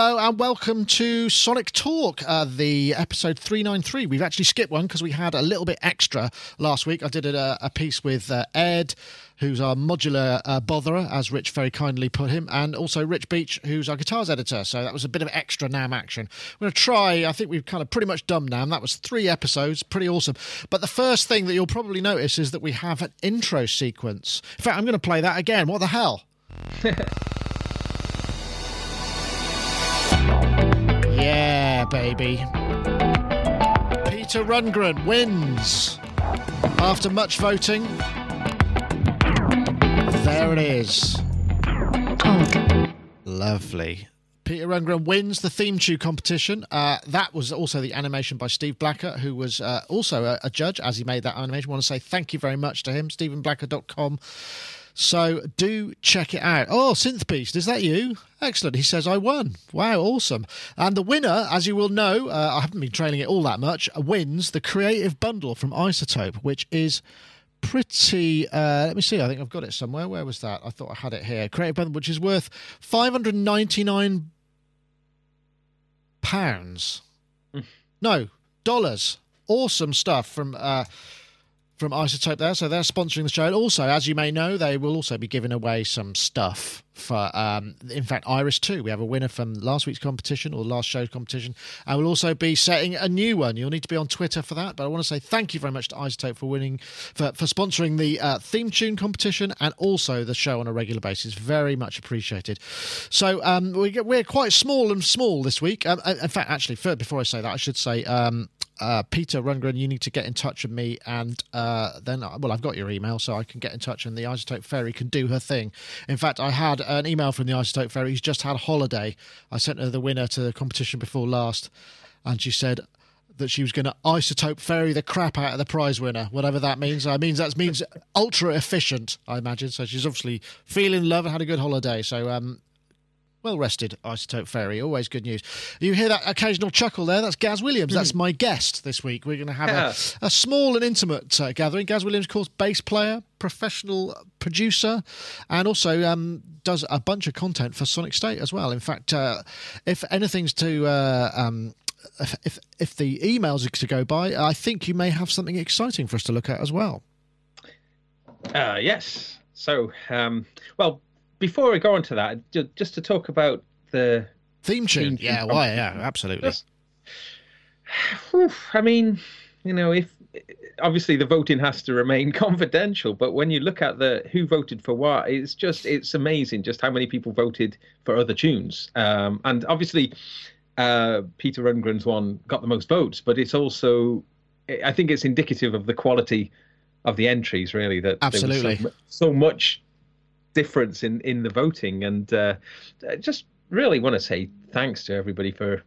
Hello and welcome to Sonic Talk, uh, the episode 393. We've actually skipped one because we had a little bit extra last week. I did a, a piece with uh, Ed, who's our modular uh, botherer, as Rich very kindly put him, and also Rich Beach, who's our guitars editor. So that was a bit of extra NAMM action. We're going to try, I think we've kind of pretty much done NAMM. That was three episodes, pretty awesome. But the first thing that you'll probably notice is that we have an intro sequence. In fact, I'm going to play that again. What the hell? baby. Peter Rundgren wins. After much voting, there it is. Lovely. Peter Rundgren wins the theme tune competition. Uh, that was also the animation by Steve Blacker, who was uh, also a, a, judge as he made that animation. I want to say thank you very much to him, stephenblacker.com. So do check it out. Oh, Synth Beast, is that you? Excellent. He says, I won. Wow, awesome. And the winner, as you will know, uh, I haven't been trailing it all that much, wins the Creative Bundle from iZotope, which is pretty. Uh, let me see. I think I've got it somewhere. Where was that? I thought I had it here. Creative Bundle, which is worth 599 pounds. Mm. No, dollars. Awesome stuff from. Uh, from iZotope there. So they're sponsoring the show. And also, as you may know, they will also be giving away some stuff for, um, in fact, Iris 2. We have a winner from last week's competition or last show's competition. And we'll also be setting a new one. You'll need to be on Twitter for that. But I want to say thank you very much to iZotope for winning, for, for sponsoring the uh, theme tune competition and also the show on a regular basis. Very much appreciated. So um, we, we're quite small and small this week. Um, in fact, actually, before I say that, I should say um, uh, Peter Rundgren, you need to get in touch with me, and uh, then, well, I've got your email, so I can get in touch, and the iZotope Fairy can do her thing. In fact, I had an email from the iZotope Fairy who's just had a holiday. I sent her the winner to the competition before last, and she said that she was going to iZotope Fairy the crap out of the prize winner, whatever that means. I means that means ultra efficient, I imagine. So she's obviously feeling love and had a good holiday. So um, well rested, iZotope Fairy. Always good news. You hear that occasional chuckle there? That's Gaz Williams. That's my guest this week. We're going to have yeah. a, a, small and intimate uh, gathering. Gaz Williams, of course, bass player, professional producer, and also um, does a bunch of content for Sonic State as well. In fact, uh, if anything's to. Uh, um, if if the emails are to go by, I think you may have something exciting for us to look at as well. Uh, yes. So, um, well, before we go on to that, just to talk about the theme tune. Theme yeah, why? Yeah, absolutely. Just, I mean, you know, if obviously the voting has to remain confidential, but when you look at the who voted for what, it's just it's amazing just how many people voted for other tunes. Um, and obviously, uh, Peter Rundgren's one got the most votes, but it's also I think it's indicative of the quality of the entries, really. That absolutely so, so much difference in in the voting, and uh, just really want to say thanks to everybody for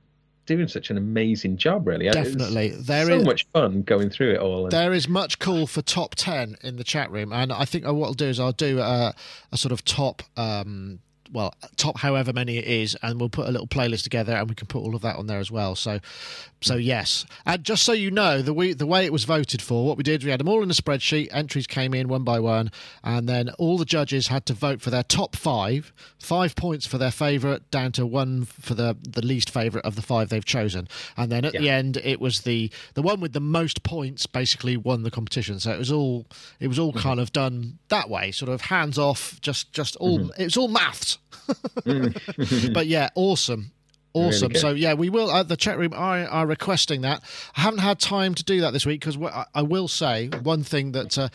doing such an amazing job. Really, definitely. There so is, much fun going through it all. And... There is much call for top ten in the chat room, and I think what I'll do is I'll do a, a sort of top. Um, well, top however many it is, and we'll put a little playlist together, and we can put all of that on there as well. So, so yes, and just so you know, the way the way it was voted for, what we did, we had them all in a spreadsheet. Entries came in one by one, and then all the judges had to vote for their top five, five points for their favourite, down to one for the the least favourite of the five they've chosen. And then at yeah. the end, it was the the one with the most points basically won the competition. So it was all it was all mm-hmm. kind of done that way, sort of hands off, just just all mm-hmm. it was all maths. But yeah, awesome. Awesome. Really so yeah, we will. Uh, the chat room are, are requesting that. I haven't had time to do that this week because I, I, will say one thing that uh,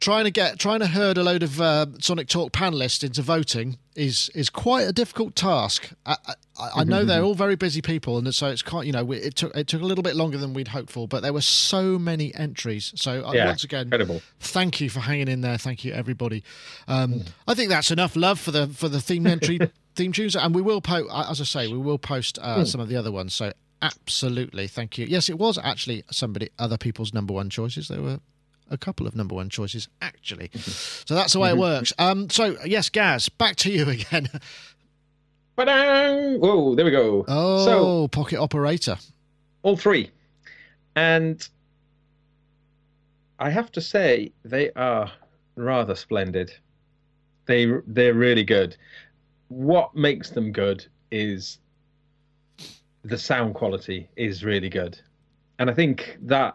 trying to get trying to herd a load of uh, Sonic Talk panelists into voting is is quite a difficult task. I, I, I know they're all very busy people, and so it's quite you know it took it took a little bit longer than we'd hoped for, but there were so many entries. So uh, yeah, once again, incredible. thank you for hanging in there. Thank you everybody. Um, mm. I think that's enough love for the for the theme entry theme tunes, and we will post as I say we will post uh, mm. some of the other ones. So absolutely, thank you. Yes, it was actually somebody other people's number one choices. They were a couple of number one choices actually. Mm-hmm. so that's the way it mm-hmm. works. Um, so yes, Gaz, back to you again. Oh, there we go. Oh, so, pocket operator. All three, and I have to say they are rather splendid. They they're really good. What makes them good is the sound quality is really good, and I think that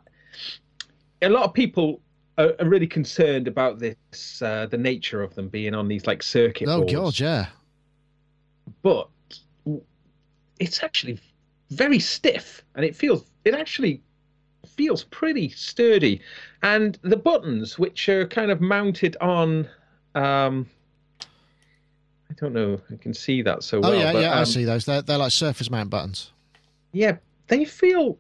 a lot of people are, are really concerned about this, uh, the nature of them being on these like circuit Oh boards. god, yeah. but it's actually very stiff and it feels it actually feels pretty sturdy and the buttons which are kind of mounted on um i don't know i can see that so Oh well yeah, but, yeah. I um, see those. They're they're like surface mount buttons. yeah they feel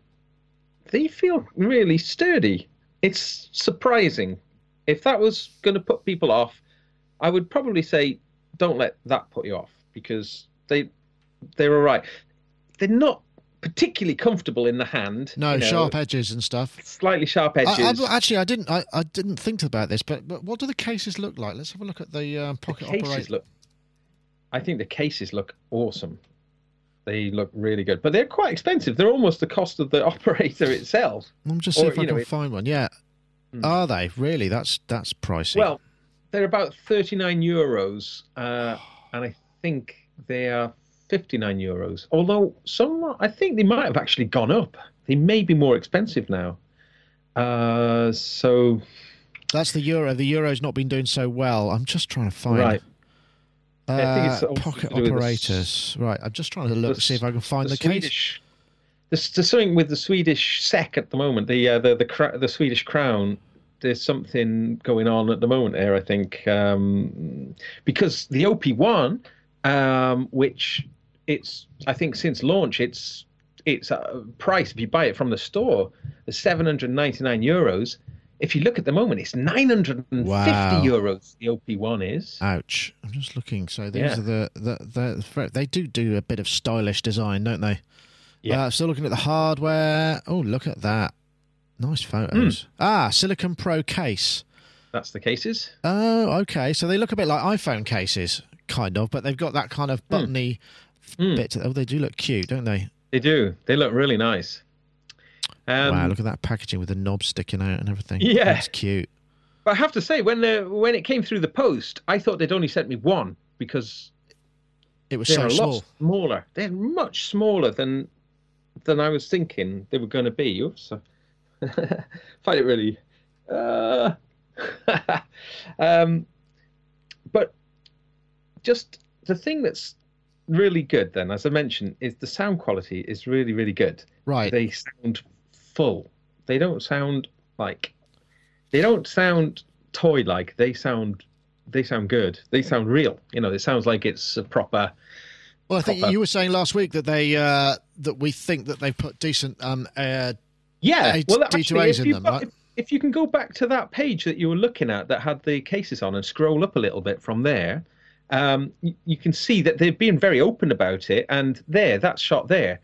they feel really sturdy it's surprising if that was going to put people off i would probably say don't let that put you off because they they're all right they're not particularly comfortable in the hand No you know, sharp edges and stuff. slightly sharp edges I, actually, I didn't. I, I didn't think about this, but but what do the cases look like? Let's have a look at the um, the pocket cases operator. look i think the cases look awesome they look really good but they're quite expensive they're almost the cost of the operator itself I'm just seeing if I know, can find one. Yeah, Hmm. are they really? That's that's pricey. Well, they're about 39 euros, uh, and I think they are 59 euros. Although some, I think they might have actually gone up. They may be more expensive now. Uh, so that's the euro. The euro's not been doing so well. I'm just trying to find. right, Uh, I think it's also pocket with the operators. Right. I'm just trying to look the see if I can find the the, case. Swedish. There's, there's something with the Swedish SEK at the moment. The uh, the the the Swedish crown. There's something going on at the moment there. I think um, because the OP1, um, which it's I think since launch, it's it's a price if you buy it from the store, the 799 euros. If you look at the moment, it's 950 Wow. euros. The OP1 is. Ouch! I'm just looking. So these Yeah. are the, the the they do do a bit of stylish design, don't they? Yeah. Uh, still looking at the hardware. Oh, look at that! Nice photos. Hmm. Ah, Silicon Pro case. That's the cases. Oh, okay. So they look a bit like iPhone cases, kind of, but they've got that kind of buttony Hmm. bit. Oh, they do look cute, don't they? They do. They look really nice. Um, wow, look at that packaging with the knob sticking out and everything. Yeah. that's cute. But I have to say, when the when it came through the post, I thought they'd only sent me one because It was so a small. lot smaller. They're much smaller than than I was thinking they were going to be. Oops, find it really. Uh, um, but just the thing that's really good, then, as I mentioned, is the sound quality is really really good. Right. They sound full. They don't sound like they don't sound toy like. They sound they sound good. They sound real. You know, it sounds like it's a proper. Well, I think proper- you were saying last week that they uh, that we think that they've put decent um, uh, Yeah, Eight well, D2As actually, if in you them, got- right? if, if you can go back to that page that you were looking at that had the cases on and scroll up a little bit from there, um, you, you can see that they've been very open about it. And there, that shot there,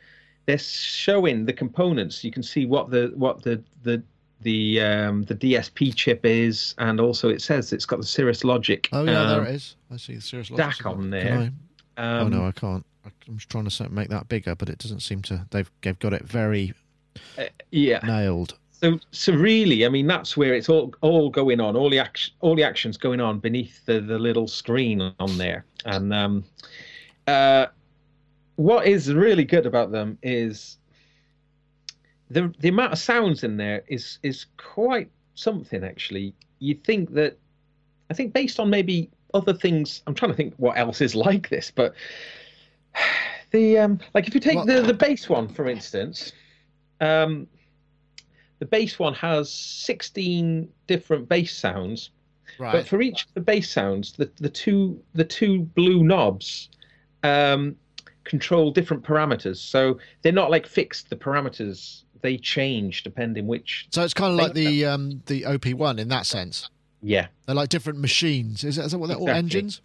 they're showing the components. You can see what the what the the the um, the DSP chip is, and also it says it's got the Cirrus Logic. Oh yeah, there um, it is. I see the Cirrus DAC on there. I, oh um, no, I can't. I'm just trying to make that bigger, but it doesn't seem to. They've they've got it very Yeah. nailed. So, so really, I mean, that's where it's all all going on. All the action, all the actions going on beneath the, the little screen on there. And um, uh, what is really good about them is the the amount of sounds in there is is quite something. Actually, you think that I think based on maybe other things. I'm trying to think what else is like this, but the um, like if you take What- the the bass one for instance. Um, the bass one has 16 different bass sounds, Right. but for each of the bass sounds, the, the two the two blue knobs um, control different parameters. So they're not like fixed. The parameters they change depending which. so it's kind of like the um, the OP one in that sense. Yeah, They're like different machines. Is that, is that what they're all engines?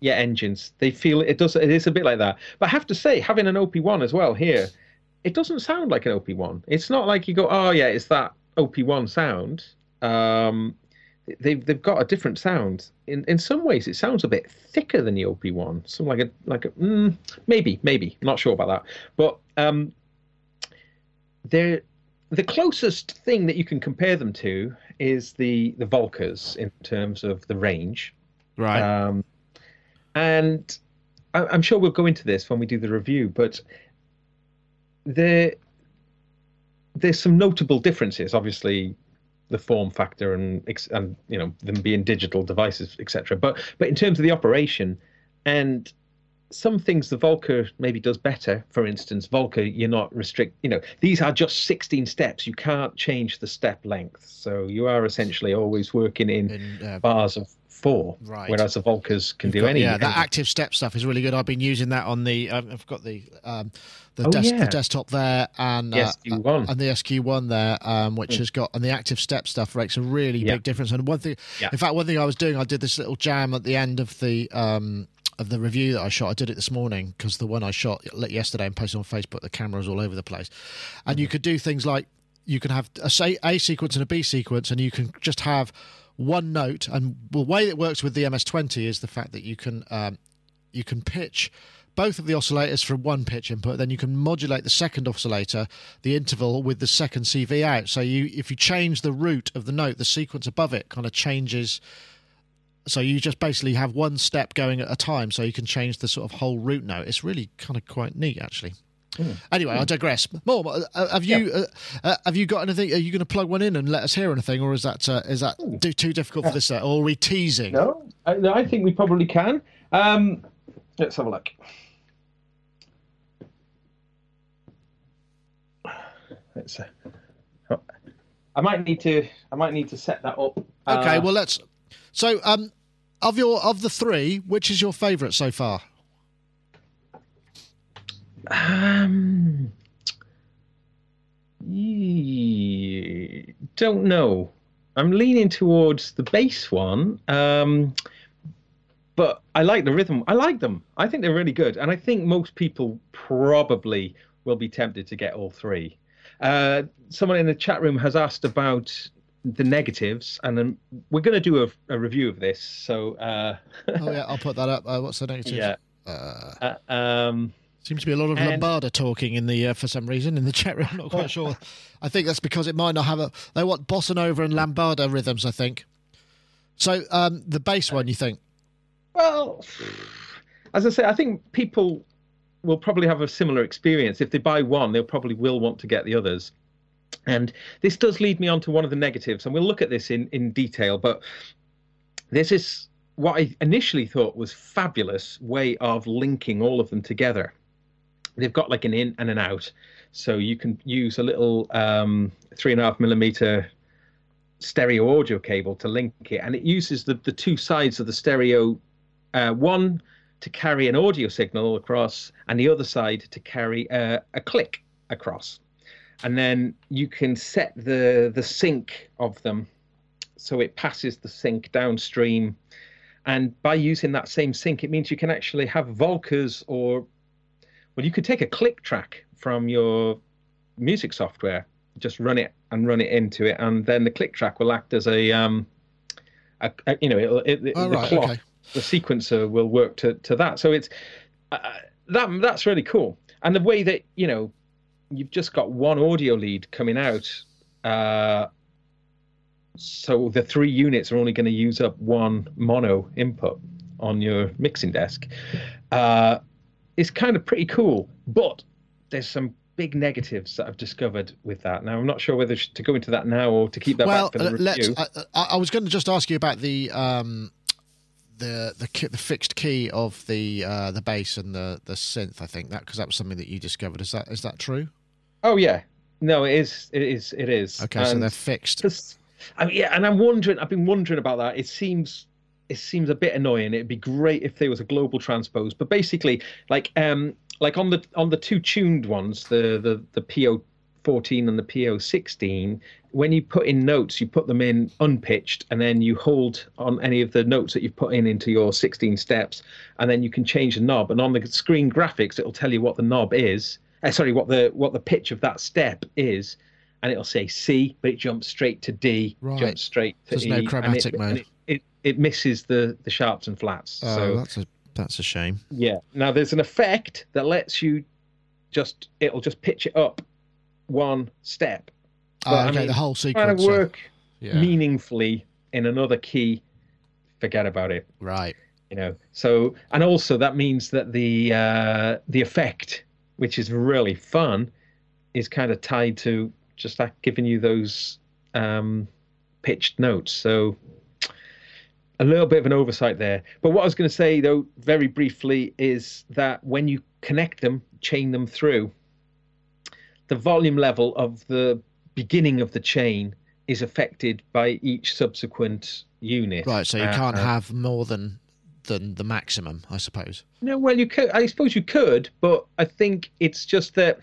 yeah, engines. They feel it does. It is a bit like that. But I have to say, having an OP1 as well here, it doesn't sound like an OP1. It's not like you go, oh yeah, it's that OP1 sound. Um, they've they've got a different sound. In in some ways, it sounds a bit thicker than the OP1. Some like a like a mm, maybe maybe not sure about that. But um, they're the closest thing that you can compare them to is the the Volcas in terms of the range. Right. Um, and I, I'm sure we'll go into this when we do the review, but there there's some notable differences. Obviously, the form factor and and you know them being digital devices, etc. But but in terms of the operation and some things the Volca maybe does better. For instance, Volca, you're not restrict. You know, these are just 16 steps. You can't change the step length, so you are essentially always working in, in uh, bars of four. Right. Whereas the Volcas can You've do got, any. Yeah, that active step stuff is really good. I've been using that on the. Um, I've got the um, the, oh, des- yeah. the, desktop there and the uh, SQ1 and the SQ1 there, um, which mm. has got and the active step stuff makes a really yeah. big difference. And one thing, yeah. in fact, one thing I was doing, I did this little jam at the end of the. Um, of the review that I shot, I did it this morning because the one I shot yesterday and posted on Facebook, the camera was all over the place, and you could do things like you can have a say a sequence and a B sequence, and you can just have one note. And the way it works with the MS20 is the fact that you can um, you can pitch both of the oscillators from one pitch input, then you can modulate the second oscillator, the interval, with the second CV out. So you, if you change the root of the note, the sequence above it kind of changes. So you just basically have one step going at a time, so you can change the sort of whole root note. It's really kind of quite neat, actually. Mm. Anyway, mm. I digress. More, uh, have you uh, uh, have you got anything? Are you going to plug one in and let us hear anything, or is that uh, is that too, too difficult for this set? Or are we teasing? No, I, I think we probably can. Um, let's have a look. Let's. Uh, I might need to. I might need to set that up. Okay. Well, let's. So, um, of your of the three, which is your favourite so far? Um, don't know. I'm leaning towards the bass one. Um, but I like the rhythm. I like them. I think they're really good, and I think most people probably will be tempted to get all three. Uh, someone in the chat room has asked about the negatives, and then we're going to do a, a, review of this. So, uh, oh yeah, I'll put that up. Uh, what's the negative? Yeah. Uh, uh, um, Seems to be a lot of and, lambada talking in the uh, for some reason in the chat room. I'm not quite sure. I think that's because it might not have a. They want bossa nova and Lombarda rhythms. I think. So um, the bass one, you think? Well, as I say, I think people will probably have a similar experience. If they buy one, they'll probably will want to get the others. And this does lead me on to one of the negatives, and we'll look at this in, in detail. But this is what I initially thought was fabulous way of linking all of them together. They've got like an in and an out, so you can use a little um, three and a half millimeter stereo audio cable to link it, and it uses the the two sides of the stereo, uh, one to carry an audio signal across, and the other side to carry a, a click across. And then you can set the the sync of them, so it passes the sync downstream. And by using that same sync, it means you can actually have Volcas or, well, you could take a click track from your music software, just run it and run it into it, and then the click track will act as a, um, a, a you know, it, it, oh, the right, clock. Okay the sequencer will work to, to that. So it's uh, that that's really cool. And the way that you know you've just got one audio lead coming out, uh, so the three units are only going to use up one mono input on your mixing desk. Uh, it's kind of pretty cool, but there's some big negatives that I've discovered with that. Now I'm not sure whether to go into that now or to keep that well, back for the review. I, I, was going to just ask you about the um, the the the fixed key of the uh, the bass and the the synth. I think that because that was something that you discovered. Is that is that true? Oh yeah, no, it is. It is. It is. Okay, and so they're fixed. I mean, yeah, and I'm wondering. I've been wondering about that. It seems it seems a bit annoying. It'd be great if there was a global transpose, but basically, like um, like on the on the two tuned ones, the the the PO 14 and the PO16, when you put in notes, you put them in unpitched, and then you hold on any of the notes that you've put in into your 16 steps, and then you can change the knob. And on the screen graphics, it'll tell you what the knob is. Uh, sorry, what the what the pitch of that step is, and it'll say C, but it jumps straight to D, right. jumps straight to There's E. no chromatic it, mode. It, it, misses the the sharps and flats. Oh, so, that's a that's a shame. Yeah. Now there's an effect that lets you just it'll just pitch it up one step. But, oh, okay, I mean, the whole sequence. Trying to work yeah. meaningfully in another key, forget about it. Right. You know, so and also that means that the uh, the effect, which is really fun, is kind of tied to just like giving you those um, pitched notes. So a little bit of an oversight there. But what I was going to say, though, very briefly, is that when you connect them, chain them through, the volume level of the beginning of the chain is affected by each subsequent unit. Right, so you uh, can't uh, have more than than the maximum, I suppose. No, well, you could. I suppose you could, but I think it's just that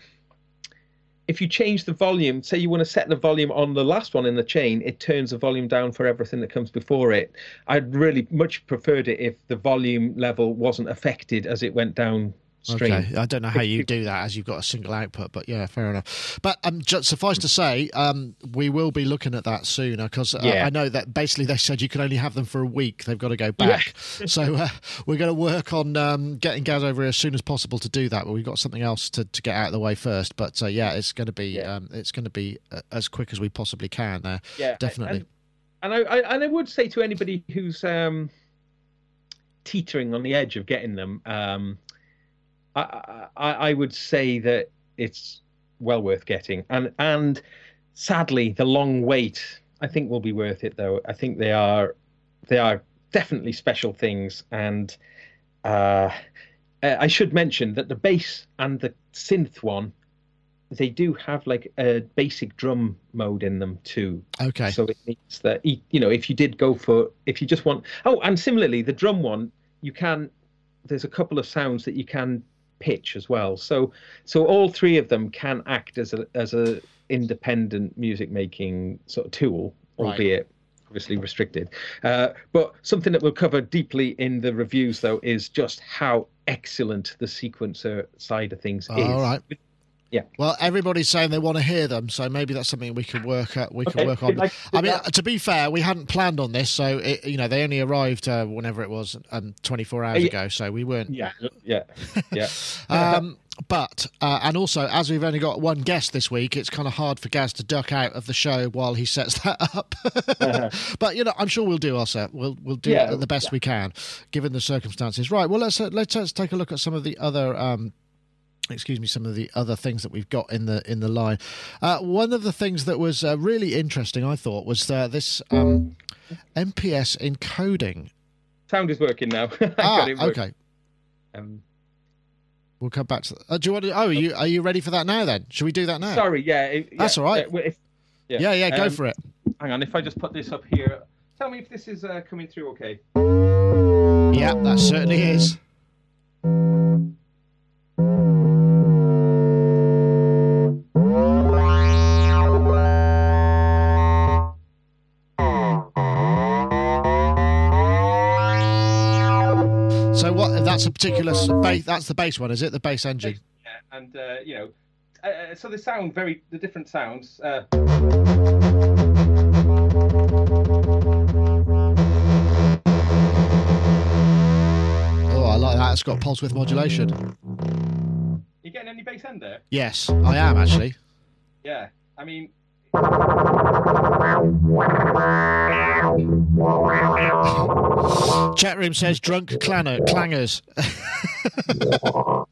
if you change the volume, say you want to set the volume on the last one in the chain, it turns the volume down for everything that comes before it. I'd really much preferred it if the volume level wasn't affected as it went down stream. Okay, I don't know how you do that as you've got a single output, but yeah, fair enough. But um, just suffice to say, um, we will be looking at that sooner because uh, yeah. I know that basically they said you can only have them for a week. They've got to go back, yeah. so uh, we're going to work on um, getting Gaz over here as soon as possible to do that. But we've got something else to, to get out of the way first. But uh, yeah, it's going to be yeah. Um, it's going to be uh, as quick as we possibly can. There, yeah, definitely. And, and I, and I would say to anybody who's um, teetering on the edge of getting them. I, I, I would say that it's well worth getting, and and sadly the long wait I think will be worth it though. I think they are they are definitely special things, and uh, I should mention that the bass and the synth one they do have like a basic drum mode in them too. Okay. So it means that you know if you did go for if you just want oh and similarly the drum one you can there's a couple of sounds that you can pitch as well. So so all three of them can act as a as a independent music making sort of tool, albeit right. obviously restricted. Uh, but something that we'll cover deeply in the reviews though is just how excellent the sequencer side of things is. All right. Yeah. Well, everybody's saying they want to hear them, so maybe that's something we can work at. We okay. can work on. Like, I mean, to be fair, we hadn't planned on this, so it, you know they only arrived uh, whenever it was, um, 24 hours yeah. ago, so we weren't. Yeah, yeah, yeah. um, but uh, and also, as we've only got one guest this week, it's kind of hard for Gaz to duck out of the show while he sets that up. uh-huh. But you know, I'm sure we'll do our set. We'll we'll do yeah, it the best yeah. we can, given the circumstances. Right. Well, let's uh, let's, let's take a look at some of the other. Um, excuse me, some of the other things that we've got in the in the line. Uh, one of the things that was uh, really interesting, I thought, was uh, this um, MPS encoding. Sound is working now. ah, okay. Um, we'll come back to. That. Uh, do you want to? Oh, are you are you ready for that now? Then should we do that now? Sorry, yeah, it, that's all right. If, yeah, yeah, yeah, go um, for it. Hang on, if I just put this up here, tell me if this is uh, coming through okay. Yeah, that certainly is. That's a particular bass. That's the bass one, is it? The bass engine. Yeah, and uh, you know, uh, uh, so the sound very the different sounds. Uh... Oh, I like that. It's got pulse width modulation. You getting any bass end there? Yes, I am actually. Yeah, I mean, Chat room says drunk clanner, clangers.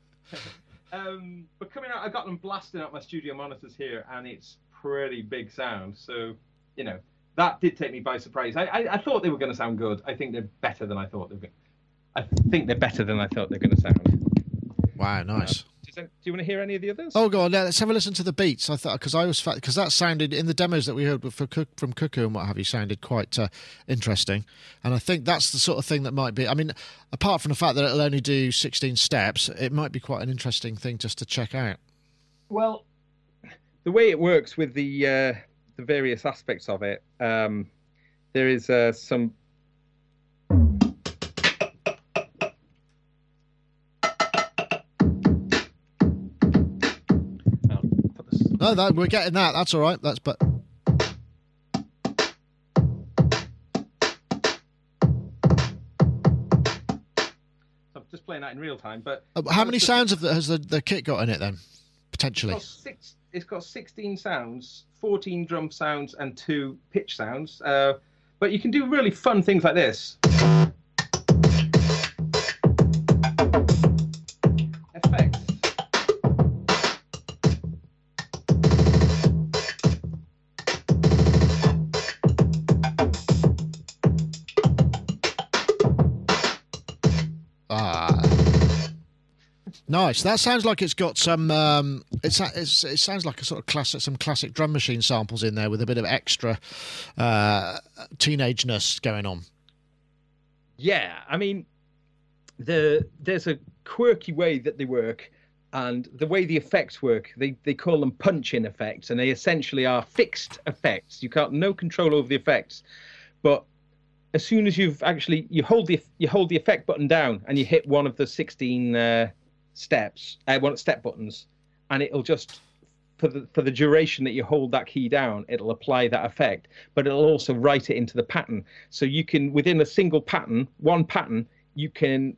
um, but coming out, I got them blasting out my studio monitors here, and it's pretty big sound. So, you know, that did take me by surprise. I, I, I thought they were going to sound good. I think they're better than I thought they were. I think they're better than I thought they're going to sound. Wow, nice. Uh, do you want to hear any of the others? Oh, go on. let's have a listen to the beats. I thought because I was because that sounded in the demos that we heard for from Cuckoo and what have you sounded quite uh, interesting, and I think that's the sort of thing that might be. I mean, apart from the fact that it'll only do sixteen steps, it might be quite an interesting thing just to check out. Well, the way it works with the uh, the various aspects of it, um, there is uh, some No, that we're getting that. That's all right. That's but. I'm just playing that in real time. But uh, how many sounds the, has the, the kit got in it then? Potentially. It's got, six, it's got 16 sounds, 14 drum sounds, and two pitch sounds. Uh, but you can do really fun things like this. Nice. That sounds like it's got some. Um, it's, it's, it sounds like a sort of classic, some classic drum machine samples in there with a bit of extra uh, teenageness going on. Yeah, I mean, the there's a quirky way that they work, and the way the effects work, they they call them punch-in effects, and they essentially are fixed effects. You can't no control over the effects, but as soon as you've actually you hold the you hold the effect button down and you hit one of the 16 uh, steps, uh, one step buttons, and it'll just for the for the duration that you hold that key down, it'll apply that effect, but it'll also write it into the pattern. So you can within a single pattern, one pattern, you can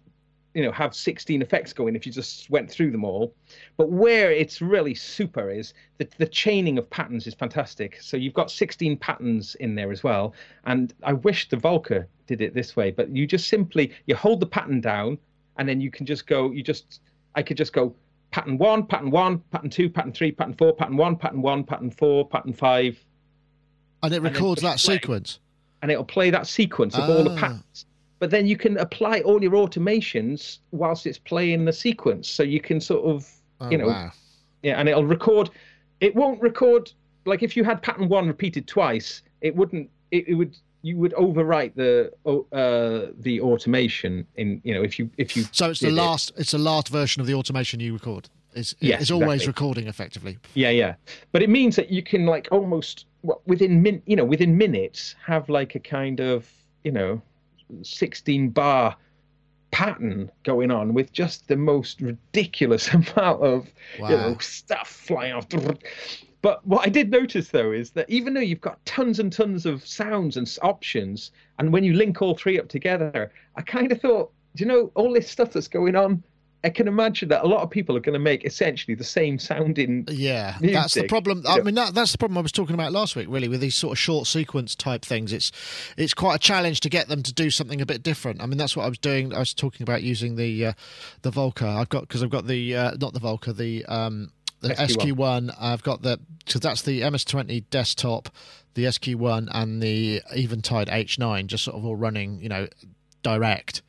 you know have 16 effects going if you just went through them all but where it's really super is that the chaining of patterns is fantastic so you've got 16 patterns in there as well and i wish the volca did it this way but you just simply you hold the pattern down and then you can just go you just I could just go pattern one, pattern one, pattern two, pattern three, pattern four, pattern one, pattern one, pattern four, pattern five. And it records and that play. sequence. And it'll play that sequence of ah. all the ah. patterns. But then you can apply all your automations whilst it's playing the sequence. So you can sort of, oh, you know, wow. yeah, and it'll record. It won't record like if you had pattern one repeated twice, it wouldn't. It, it would you would overwrite the uh, the automation in you know if you if you so it's the last it. it's the last version of the automation you record it's, yes, it's always exactly. recording effectively yeah yeah but it means that you can like almost within min you know within minutes have like a kind of you know 16 bar pattern going on with just the most ridiculous amount of wow. you know stuff flying off but what I did notice though is that even though you've got tons and tons of sounds and options, and when you link all three up together, I kind of thought, do you know, all this stuff that's going on, I can imagine that a lot of people are going to make essentially the same sounding. Yeah, music, that's the problem. I know? mean, that, that's the problem I was talking about last week. Really, with these sort of short sequence type things, it's it's quite a challenge to get them to do something a bit different. I mean, that's what I was doing. I was talking about using the uh, the Volca. I've got because I've got the uh, not the Volca, the um, the SQ1. SQ1. I've got the because that's the MS20 desktop, the SQ1, and the Eventide H9, just sort of all running, you know, direct.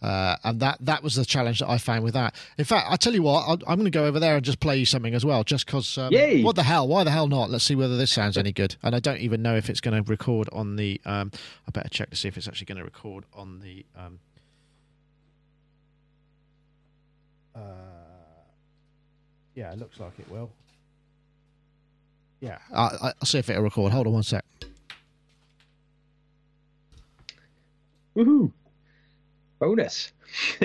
Uh, and that that was the challenge that I found with that. In fact, I tell you what, i am going to go over there and just play you something as well, just because. Um, what the hell? Why the hell not? Let's see whether this sounds any good. And I don't even know if it's going to record on the. Um, I better check to see if it's actually going to record on the. Um, uh, yeah, it looks like it will. Yeah, I, will see if it'll record. Hold on one sec. Woohoo! Bonus.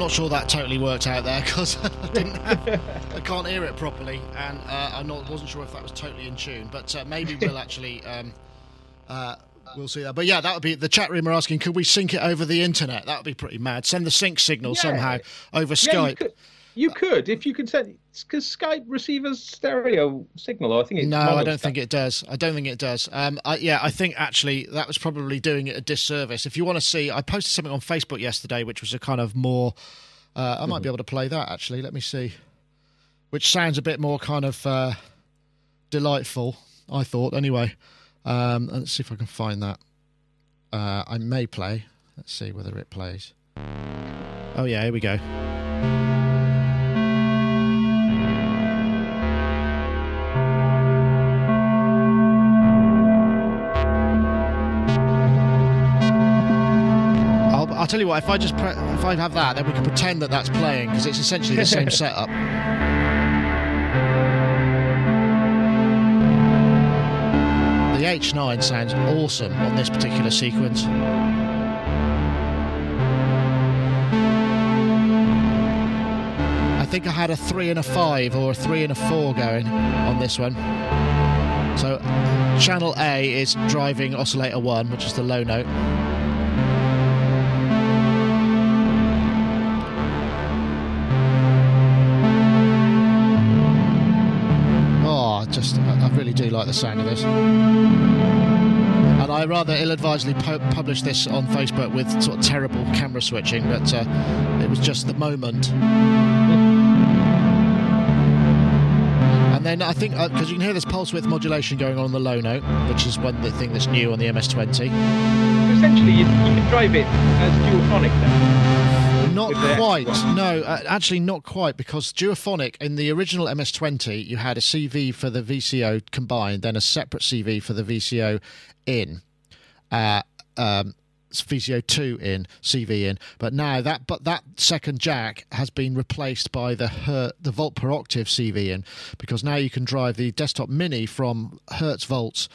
not sure that totally worked out there because I didn't have, I can't hear it properly, and uh, I not wasn't sure if that was totally in tune. But uh, maybe we'll actually um, uh, we'll see that. But yeah, that would be the chat room are asking, could we sync it over the internet? That would be pretty mad. Send the sync signal yeah. somehow over yeah, Skype. You could, if you could send because Skype receives stereo signal. I think no, I don't think it does. I don't think it does. Um, I, yeah, I think actually that was probably doing it a disservice. If you want to see, I posted something on Facebook yesterday, which was a kind of more. Uh, I might mm-hmm. be able to play that actually. Let me see. Which sounds a bit more kind of uh, delightful. I thought anyway. Um, let's see if I can find that. Uh, I may play. Let's see whether it plays. Oh yeah, here we go. Tell you what. If I just pre- if I have that, then we can pretend that that's playing because it's essentially the same setup. The H9 sounds awesome on this particular sequence. I think I had a three and a five or a three and a four going on this one. So channel A is driving oscillator one, which is the low note. The sound of this. And I rather ill-advisedly published this on Facebook with sort of terrible camera switching, but uh, it was just the moment. And then I think because uh, you can hear this pulse width modulation going on, on the low note, which is one the thing that's new on the MS20. Essentially, you, you can drive it as duophonic then. Not quite. No, uh, actually, not quite because Duophonic in the original MS20, you had a CV for the VCO combined, then a separate CV for the VCO in. Uh, um, VCO two in, CV in, but now that but that second jack has been replaced by the Her- the volt per octave CV in because now you can drive the desktop mini from Hertz volts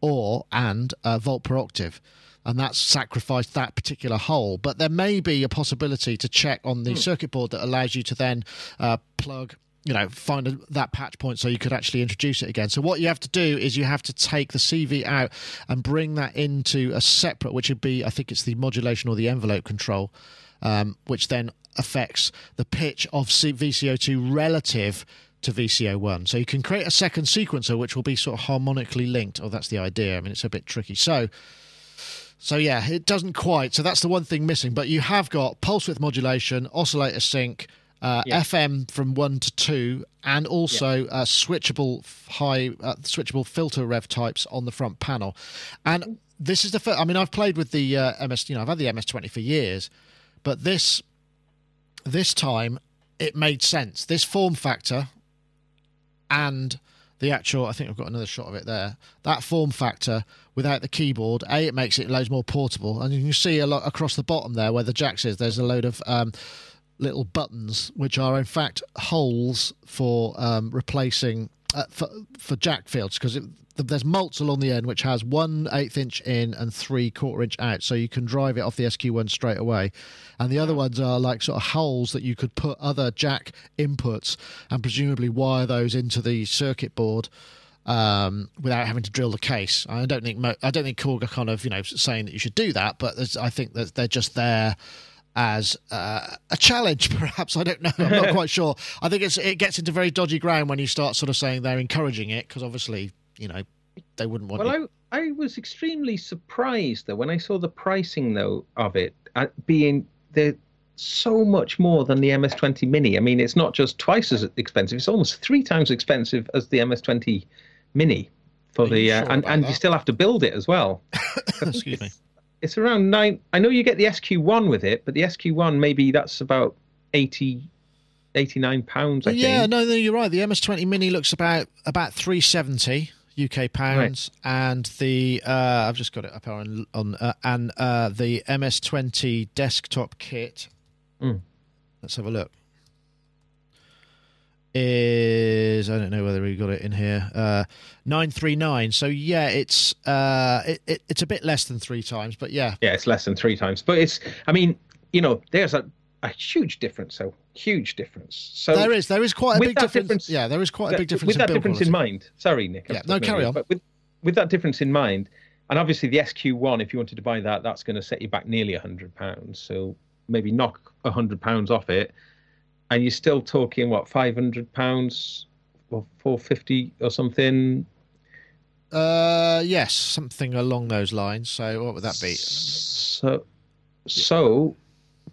or and uh, volt per octave and that's sacrificed that particular hole. But there may be a possibility to check on the hmm. circuit board that allows you to then uh, plug you know find a, that patch point so you could actually introduce it again so what you have to do is you have to take the cv out and bring that into a separate which would be i think it's the modulation or the envelope control um, which then affects the pitch of vco2 relative to VCO1. So you can create a second sequencer which will be sort of harmonically linked. Oh, that's the idea. I mean, it's a bit tricky. So so yeah, it doesn't quite. So that's the one thing missing. But you have got pulse width modulation, oscillator sync, uh, yeah. FM from one to two, and also yeah. uh, switchable high, uh, switchable filter rev types on the front panel. And this is the first. I mean, I've played with the uh, MS. You know, I've had the MS20 for years, but this this time it made sense. This form factor and the actual, I think I've got another shot of it there. That form factor without the keyboard, A, it makes it loads more portable. And you can see a lot across the bottom there where the jacks is, there's a load of um, little buttons, which are in fact holes for um, replacing, uh, for, for jack fields, because there's mults along the end which has one eighth inch in and three quarter inch out, so you can drive it off the SQ1 straight away. And the other ones are like sort of holes that you could put other jack inputs and presumably wire those into the circuit board. Um, without having to drill the case, I don't think I don't think Korg are kind of you know saying that you should do that, but I think that they're just there as uh, a challenge, perhaps. I don't know. I'm not quite sure. I think it's it gets into very dodgy ground when you start sort of saying they're encouraging it because obviously you know they wouldn't want. Well, I I was extremely surprised though when I saw the pricing though of it at being the so much more than the MS20 Mini. I mean, it's not just twice as expensive; it's almost three times expensive as the MS20 Mini for the uh, and and that? you still have to build it as well. Excuse me. It's around nine. I know you get the SQ1 with it, but the SQ1 maybe that's about 80 89 pounds. yeah, think. Yeah, no, no, you're right. The MS20 Mini looks about about 370 UK pounds, right. and the uh, I've just got it up on on uh, and uh, the MS20 desktop kit. Mm. Let's have a look. Is I don't know whether we got it in here. Uh, nine three nine. So yeah, it's uh, it, it, it's a bit less than three times, but yeah, yeah, it's less than three times. But it's I mean, you know, there's a a huge difference. So huge difference. So there is there is quite a big difference. difference. Yeah, there is quite a big difference. With that difference quality. in mind, sorry, Nick. Yeah, no, carry on. But with with that difference in mind, and obviously the SQ1, if you wanted to buy that, that's going to set you back nearly a hundred pounds. So maybe knock a hundred pounds off it. and you're still talking what five hundred pounds or four fifty or something. Uh, yes, something along those lines. So what would that be? So, so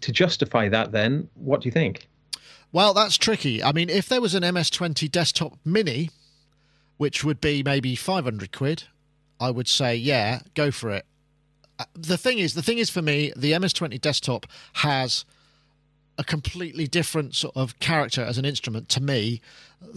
to justify that, then what do you think? Well, that's tricky. I mean, if there was an MS20 desktop mini, which would be maybe 500 quid, I would say, yeah, go for it. Uh, the thing is, the thing is for me, the MS20 desktop has a completely different sort of character as an instrument to me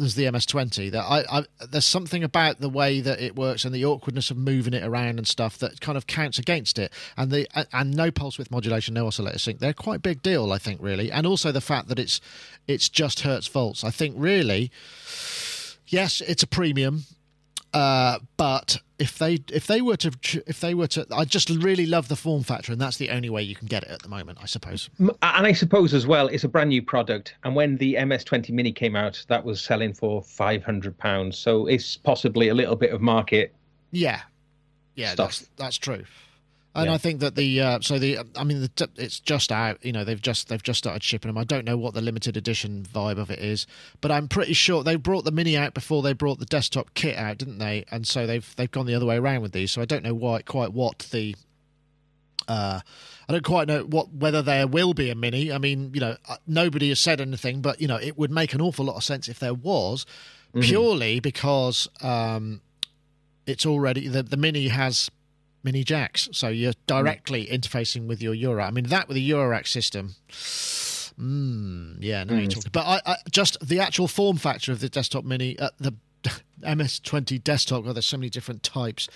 as the MS20. That I, I, there's something about the way that it works and the awkwardness of moving it around and stuff that kind of counts against it. And the and no pulse width modulation, no oscillator sync. They're quite a big deal, I think, really. And also the fact that it's it's just Hertz volts. I think really, yes, it's a premium. Uh, but if they if they were to if they were to, I just really love the form factor, and that's the only way you can get it at the moment, I suppose. And I suppose as well, it's a brand new product, and when the MS20 Mini came out, that was selling for five hundred pounds. So it's possibly a little bit of market. Yeah, yeah, stuff. that's that's true. And yeah. I think that the uh, so the I mean the, it's just out. You know they've just they've just started shipping them. I don't know what the limited edition vibe of it is, but I'm pretty sure they brought the mini out before they brought the desktop kit out, didn't they? And so they've they've gone the other way around with these. So I don't know why quite what the uh, I don't quite know what whether there will be a mini. I mean, you know, uh, nobody has said anything, but you know, it would make an awful lot of sense if there was, mm-hmm. purely because um, it's already the the mini has mini jacks, so you're directly mm. interfacing with your Euro. I mean, that with a Eurorack system. Mm, yeah, no, mm. you're talking. But I, I, just the actual form factor of the desktop mini, uh, the MS20 desktop. God, there's so many different types.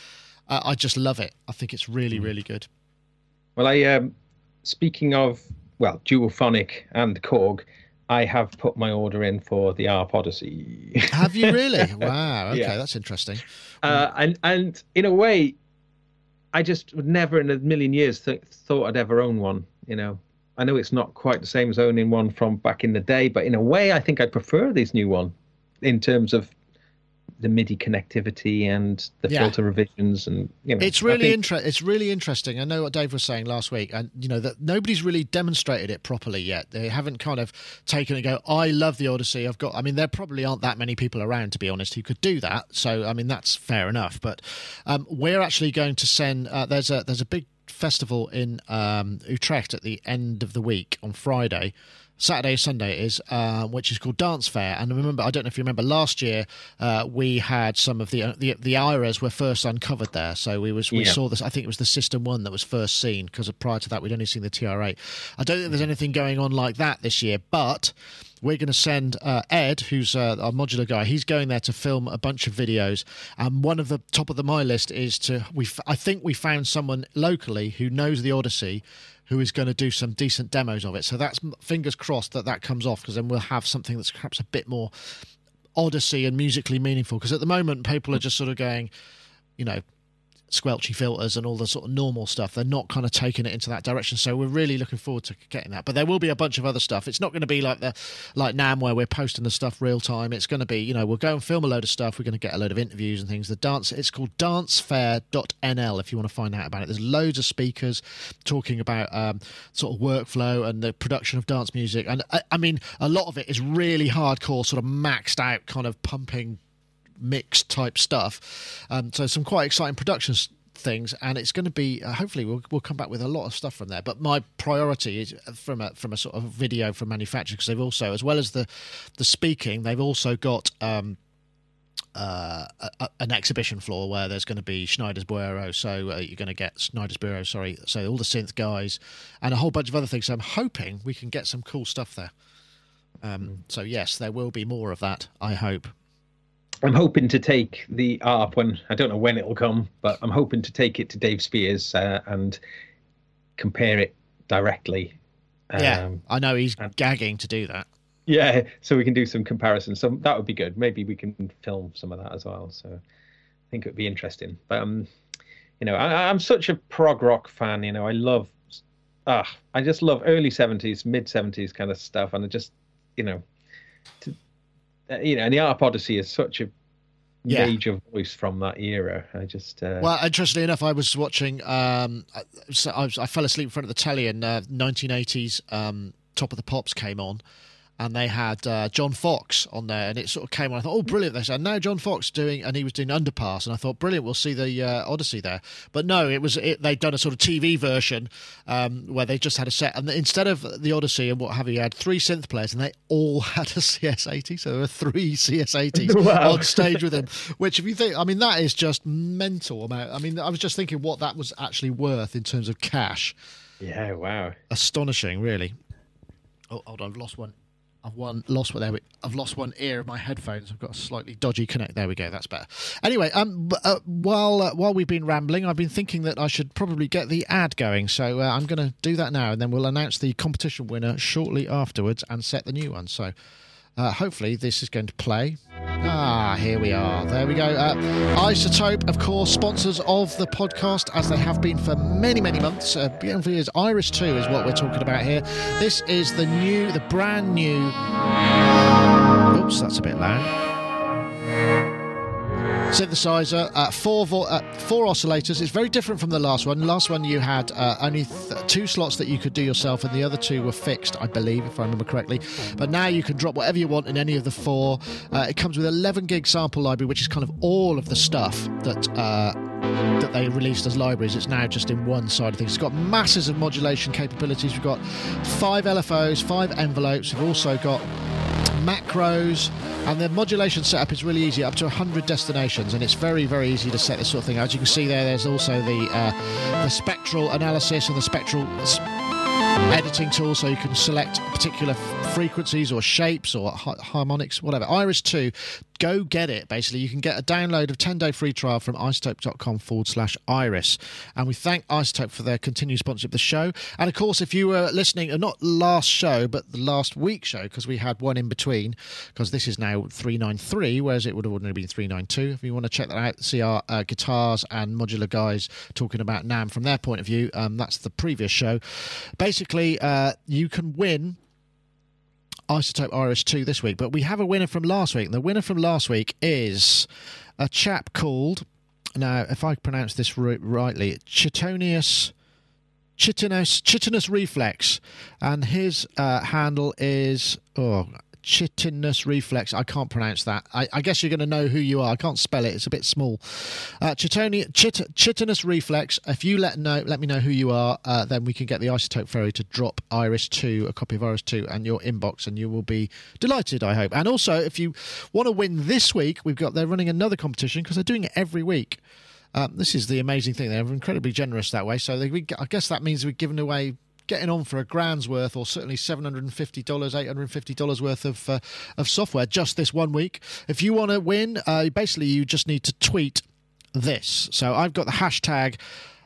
Uh, I just love it. I think it's really, mm. really good. Well, I um, speaking of well, Duophonic and Korg, I have put my order in for the ARP Odyssey. have you really? Wow. Okay, yeah. that's interesting. Uh, and and in a way, I just would never in a million years th- thought I'd ever own one. You know, I know it's not quite the same as owning one from back in the day, but in a way, I think I'd prefer this new one in terms of the MIDI connectivity and the yeah. filter revisions, and you know, it's really interesting. It's really interesting. I know what Dave was saying last week, and you know that nobody's really demonstrated it properly yet. They haven't kind of taken and go, "I love the Odyssey." I've got. I mean, there probably aren't that many people around, to be honest, who could do that. So, I mean, that's fair enough. But um, we're actually going to send. Uh, there's a there's a big festival in um, Utrecht at the end of the week on Friday Saturday, Sunday is, uh, which is called Dance Fair. And remember, I don't know if you remember last year, uh, we had some of the uh, the the AIRAs were first uncovered there. So we was we yeah. saw this. I think it was the System One that was first seen because prior to that we'd only seen the TR8. I don't think there's anything going on like that this year, but we're going to send uh, Ed, who's uh, our modular guy. He's going there to film a bunch of videos. And one of the top of the my list is to we. I think we found someone locally who knows the Odyssey, who is going to do some decent demos of it. So that's fingers crossed that that comes off because then we'll have something that's perhaps a bit more Odyssey and musically meaningful. Because at the moment, people are just sort of going, you know, squelchy filters and all the sort of normal stuff. They're not kind of taking it into that direction. So we're really looking forward to getting that. But there will be a bunch of other stuff. It's not going to be like the like NAMM where we're posting the stuff real time. It's going to be, you know, we'll go and film a load of stuff. We're going to get a load of interviews and things. The dance it's called dancefair.nl if you want to find out about it. There's loads of speakers talking about um, sort of workflow and the production of dance music. And I, I mean, a lot of it is really hardcore, sort of maxed out kind of pumping mix type stuff. Um, so some quite exciting productions things and it's going to be uh, hopefully we'll, we'll come back with a lot of stuff from there but my priority is from a from a sort of video from manufacturers because they've also as well as the the speaking they've also got um, uh, a, an exhibition floor where there's going to be Schneiders Büro, so uh, you're going to get Schneiders Büro, sorry, so all the synth guys and a whole bunch of other things. So I'm hoping we can get some cool stuff there. Um, mm. So yes, there will be more of that. I hope. I'm hoping to take the ARP when I don't know when it'll come, but I'm hoping to take it to Dave Spiers uh, and compare it directly. Yeah, um, I know he's and, gagging to do that. Yeah, so we can do some comparisons. So that would be good. Maybe we can film some of that as well. So I think it would be interesting. But um, you know, I, I'm such a prog rock fan. You know, I love, ah, I just love early '70s, mid '70s kind of stuff, and I just, you know, to, you know, and the ARP Odyssey is such a yeah. major voice from that era. I just uh... well, interestingly enough, I was watching. Um, I, was, I fell asleep in front of the telly, and uh, 1980s um, Top of the Pops came on, and they had uh, John Foxx on there, and it sort of came on. I thought, oh, brilliant! They said, now John Foxx doing, and he was doing Underpass, and I thought, brilliant, we'll see the uh, Odyssey there. But no, it was it, they'd done a sort of TV version um, where they just had a set, and instead of the Odyssey and what have you, you had three synth players, and they all had a CS80, so there were three CS80s wow. on stage with them. Which, if you think, I mean, that is just mental amount. I mean, I was just thinking what that was actually worth in terms of cash. Yeah, wow, astonishing, really. Oh, hold on, I've lost one. I've one lost one there. I've lost one ear of my headphones. I've got a slightly dodgy connect. There we go. That's better. Anyway, um, uh, while uh, while we've been rambling, I've been thinking that I should probably get the ad going. So uh, I'm going to do that now, and then we'll announce the competition winner shortly afterwards and set the new one. So uh, hopefully, this is going to play. Ah, here we are. There we go. Uh, iZotope, of course, sponsors of the podcast, as they have been for many, many months. Uh, years. Iris 2 is what we're talking about here. This is the new, the brand new. Oops, that's a bit loud synthesizer, uh, four vo- uh, four oscillators. It's very different from the last one. Last one you had uh, only th- two slots that you could do yourself, and the other two were fixed, I believe, if I remember correctly. But now you can drop whatever you want in any of the four. Uh, it comes with 11 gig sample library, which is kind of all of the stuff that uh, that they released as libraries. It's now just in one side of things. It's got masses of modulation capabilities. We've got five LFOs, five envelopes. We've also got macros, and the modulation setup is really easy, up to 100 destinations, and it's very, very easy to set this sort of thing. As you can see there, there's also the uh, the spectral analysis and the spectral editing tool so you can select particular frequencies or shapes or harmonics, whatever. Iris 2 go get it. Basically, you can get a download of 10 day free trial from izotope.com forward slash iris. And we thank iZotope for their continued sponsorship of the show. And of course, if you were listening, uh, not last show, but the last week show, because we had one in between, because this is now 393, whereas it would have ordinarily been 392. If you want to check that out, see our uh, guitars and modular guys talking about NAMM from their point of view, um, that's the previous show. Basically, uh, you can win iZotope Iris 2 this week, but we have a winner from last week. And the winner from last week is a chap called, now, if I pronounce this rightly, Chitonius. Chitinous, chitinous reflex, and his uh, handle is oh chitinous reflex. I can't pronounce that. I, I guess you're going to know who you are. I can't spell it. It's a bit small. Uh, chitoni, chit, chitinous reflex. If you let know, let me know who you are, uh, then we can get the iZotope Ferry to drop Iris Two, a copy of Iris Two, and your inbox, and you will be delighted. I hope. And also, if you want to win this week, we've got they're running another competition because they're doing it every week. Um, this is the amazing thing. They're incredibly generous that way. So they, we, I guess that means we've given away getting on for a grand's worth, or certainly seven hundred and fifty dollars, eight hundred and fifty dollars worth of uh, of software just this one week. If you want to win, uh, basically you just need to tweet this. So I've got the hashtag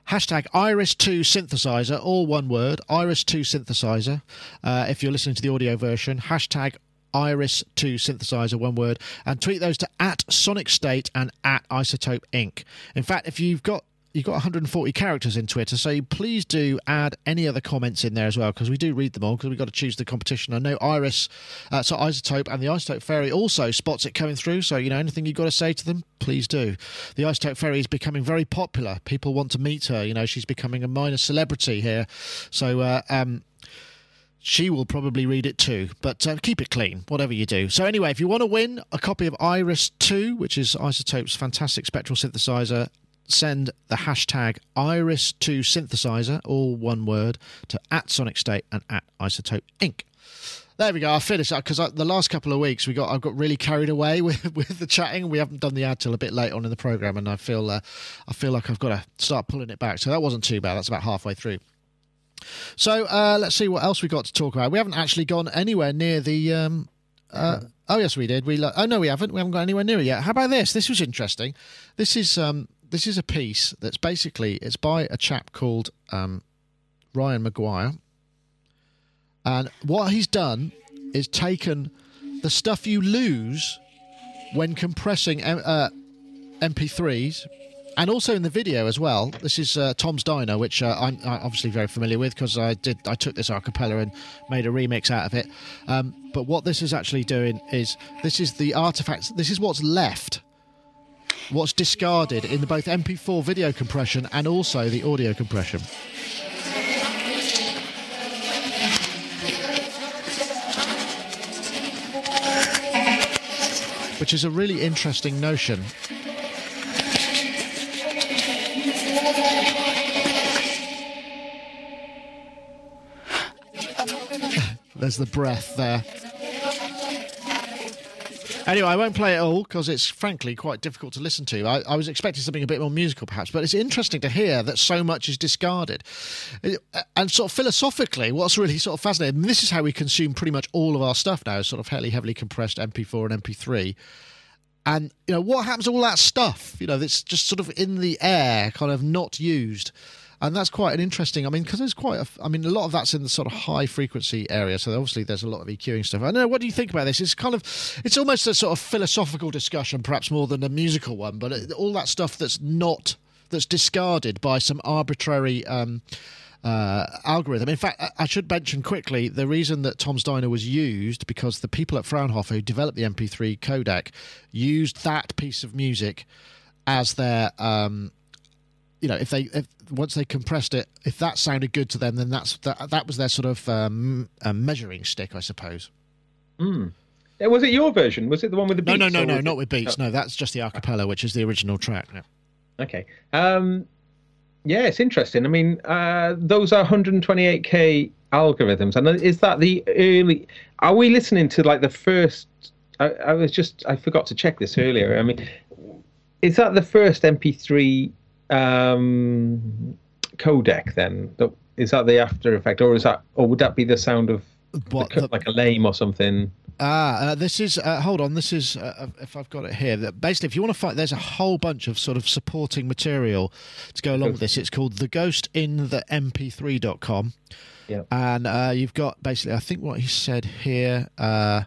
hashtag iris2 synthesizer all one word iris2 synthesizer uh, if you're listening to the audio version hashtag iris2 synthesizer one word and tweet those to at sonic state and at iZotope inc in fact if you've got you've got 140 characters in Twitter, so please do add any other comments in there as well because we do read them all because we've got to choose the competition. I know Iris, uh, so iZotope and the iZotope Fairy also spots it coming through. So you know anything you've got to say to them, please do. The iZotope Fairy is becoming very popular. People want to meet her. You know she's becoming a minor celebrity here. So. Uh, um, she will probably read it too. But uh, keep it clean, whatever you do. So, anyway, if you want to win a copy of Iris 2, which is iZotope's fantastic spectral synthesizer, send the hashtag iris2synthesizer, all one word, to at Sonic State and at iZotope Inc. There we go. I'll finish that because the last couple of weeks we got I've got really carried away with, with the chatting. We haven't done the ad till a bit late on in the program, and I feel uh, I feel like I've got to start pulling it back. So that wasn't too bad. That's about halfway through. So uh, let's see what else we got to talk about. We haven't actually gone anywhere near the. Um, uh, oh yes, we did. We lo- oh no, we haven't. We haven't got anywhere near it yet. How about this? This was interesting. This is um, this is a piece that's basically it's by a chap called um, Ryan Maguire, and what he's done is taken the stuff you lose when compressing uh, MP3s and also in the video as well. This is uh, Tom's Diner, which uh, I'm obviously very familiar with because I did I took this acapella and made a remix out of it. Um, but what this is actually doing is this is the artifacts. This is what's left what's discarded in both MP4 video compression and also the audio compression. which is a really interesting notion. There's the breath there. Anyway, I won't play it all because it's frankly quite difficult to listen to. I, I, was expecting something a bit more musical, perhaps, but it's interesting to hear that so much is discarded. And sort of philosophically, what's really sort of fascinating, this is how we consume pretty much all of our stuff now, sort of heavily, heavily compressed MP4 and MP3. And, you know, what happens to all that stuff? You know, that's just sort of in the air, kind of not used and that's quite an interesting. I mean, because there's quite. A, I mean, a lot of that's in the sort of high frequency area. So obviously, there's a lot of EQing stuff. I don't know. What do you think about this? It's kind of. It's almost a sort of philosophical discussion, perhaps more than a musical one. But it, all that stuff that's not that's discarded by some arbitrary. Um, uh, algorithm. In fact, I should mention quickly the reason that Tom's Diner was used because the people at Fraunhofer who developed the MP3 codec used that piece of music as their um, you know, if they if, once they compressed it, if that sounded good to them, then that's that, that was their sort of um, measuring stick, I suppose. Mm. Was it your version? Was it the one with the beats? No, no, no, no, not it... with beats. Oh. No, that's just the acapella, which is the original track. No. Okay. Um, yeah, it's interesting. I mean, uh, those are 128k algorithms, and is that the early? Are we listening to like the first? I, I was just I forgot to check this earlier. I mean, is that the first MP3 um, codec then? Is that the after effect, or is that, or would that be the sound of what, the, like a lame or something? Ah, uh, this is. Uh, hold on, this is. Uh, uh if I've got it here, that basically, if you want to find, there's a whole bunch of sort of supporting material to go along with this. It's called the Ghost in the MP3.com. Yeah. And uh, you've got basically, I think what he said here uh,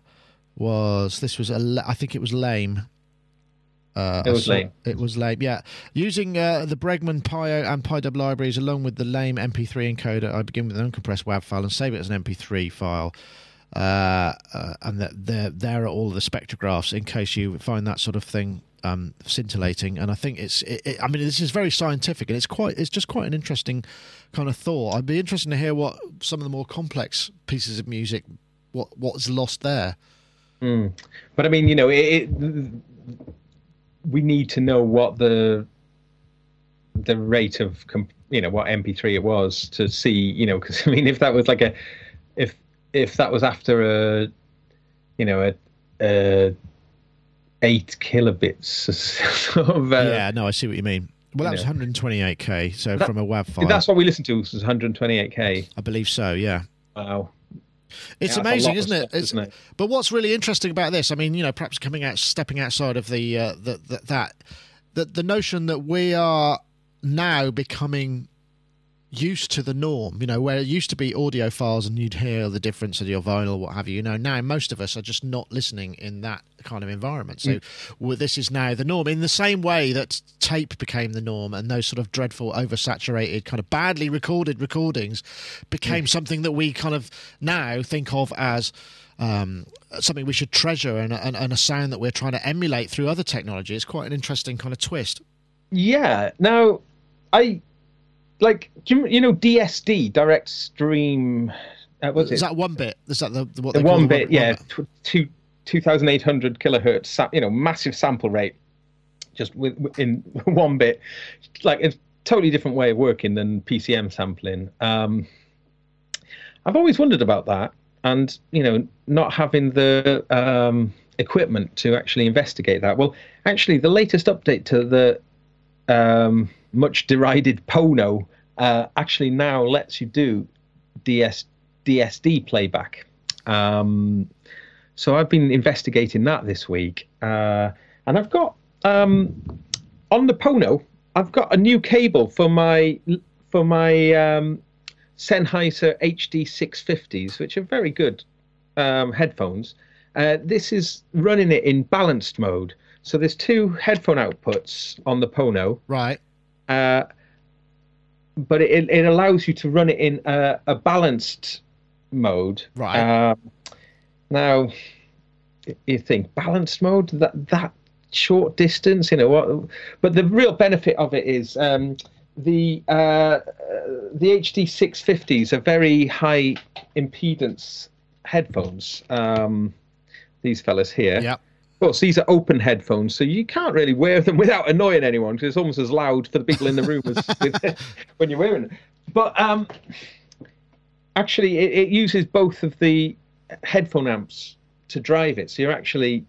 was this was a. I think it was lame. Uh, it was lame. It was lame. Yeah, using uh, the Bregman PIO and PyDub libraries along with the lame MP3 encoder, I begin with an uncompressed WAV file and save it as an MP3 file. Uh, uh, and that there, there are all the spectrographs in case you find that sort of thing um, scintillating. And I think it's, it, it, I mean, this is very scientific, and it's quite, it's just quite an interesting kind of thought. I'd be interested to hear what some of the more complex pieces of music, what what's lost there. Mm. But I mean, you know, it, we need to know what the the rate of you know what MP3 it was to see you know because I mean if that was like a if if that was after a you know a, a eight kilobits of uh, yeah no I see what you mean. Well that was 128k so that, from a WAV file that's what we listened to was 128k I believe so yeah. Wow it's yeah, amazing, isn't it? Stuff, isn't it? But what's really interesting about this, I mean, you know, perhaps coming out, stepping outside of the, uh, the, the that, the, the notion that we are now becoming used to the norm, you know, where it used to be audio files and you'd hear the difference of your vinyl, what have you. You know, now most of us are just not listening in that kind of environment. So mm. well, this is now the norm in the same way that tape became the norm and those sort of dreadful, oversaturated, kind of badly recorded recordings became mm. something that we kind of now think of as. Um, something we should treasure and, and, and a sound that we're trying to emulate through other technology. It's quite an interesting kind of twist. Yeah. Now, I like you, you know DSD direct stream. Uh, was is it? that one bit? Is that the, the what the one bit? One, yeah, two thousand eight hundred kilohertz. You know, massive sample rate, just with, in one bit, like a totally different way of working than PCM sampling. Um, I've always wondered about that, and you know, not having the um, equipment to actually investigate that. Well, actually, the latest update to the um, much derided Pono uh, actually now lets you do DS, DSD playback. Um, so I've been investigating that this week, uh, and I've got um, on the Pono, I've got a new cable for my for my um, Sennheiser HD 650s, which are very good um, headphones. Uh, this is running it in balanced mode. So there's two headphone outputs on the Pono. Right. Uh, but it, it allows you to run it in a, a balanced mode. Right. Uh, now, you think balanced mode that that short distance, you know what? But the real benefit of it is um, the uh, the HD 650s are very high impedance headphones. Um, these fellas here. Yep. Of course, these are open headphones, so you can't really wear them without annoying anyone because it's almost as loud for the people in the room as with, when you're wearing them. But um, actually, it, it uses both of the headphone amps to drive it. So you're actually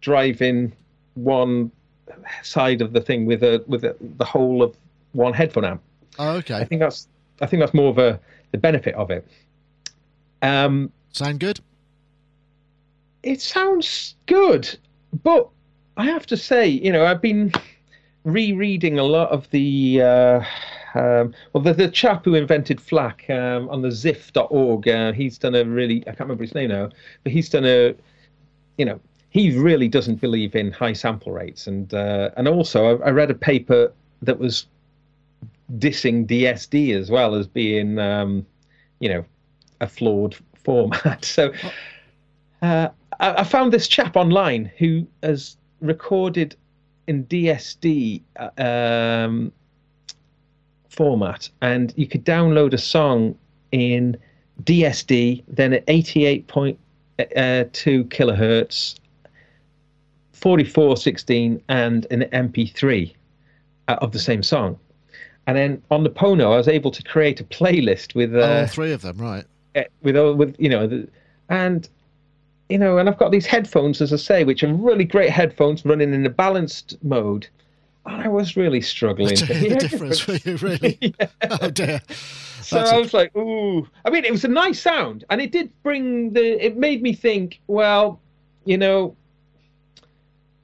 driving one side of the thing with a with a, the whole of one headphone amp. Oh, okay. I think that's I think that's more of a the benefit of it. Um, Sound good? It sounds good, but I have to say, you know, I've been rereading a lot of the. Uh, um, well, the, the chap who invented FLAC um, on the xiph.org, uh, he's done a really, I can't remember his name now, but he's done a, you know, he really doesn't believe in high sample rates. And uh, and also, I, I read a paper that was dissing DSD as well as being, um, you know, a flawed format. So uh, I, I found this chap online who has recorded in DSD uh, um, format, and you could download a song in DSD, then at 88.2 kilohertz, 4416, and an MP3 uh, of the same song. And then on the Pono, I was able to create a playlist with uh, All three of them, right? eh, with all with you know, the, and you know, and I've got these headphones, as I say, which are really great headphones running in a balanced mode. And I was really struggling To hear the difference for you, really. Oh dear. so That's I a- was like, ooh. I mean, it was a nice sound, and it did bring the. It made me think. Well, you know,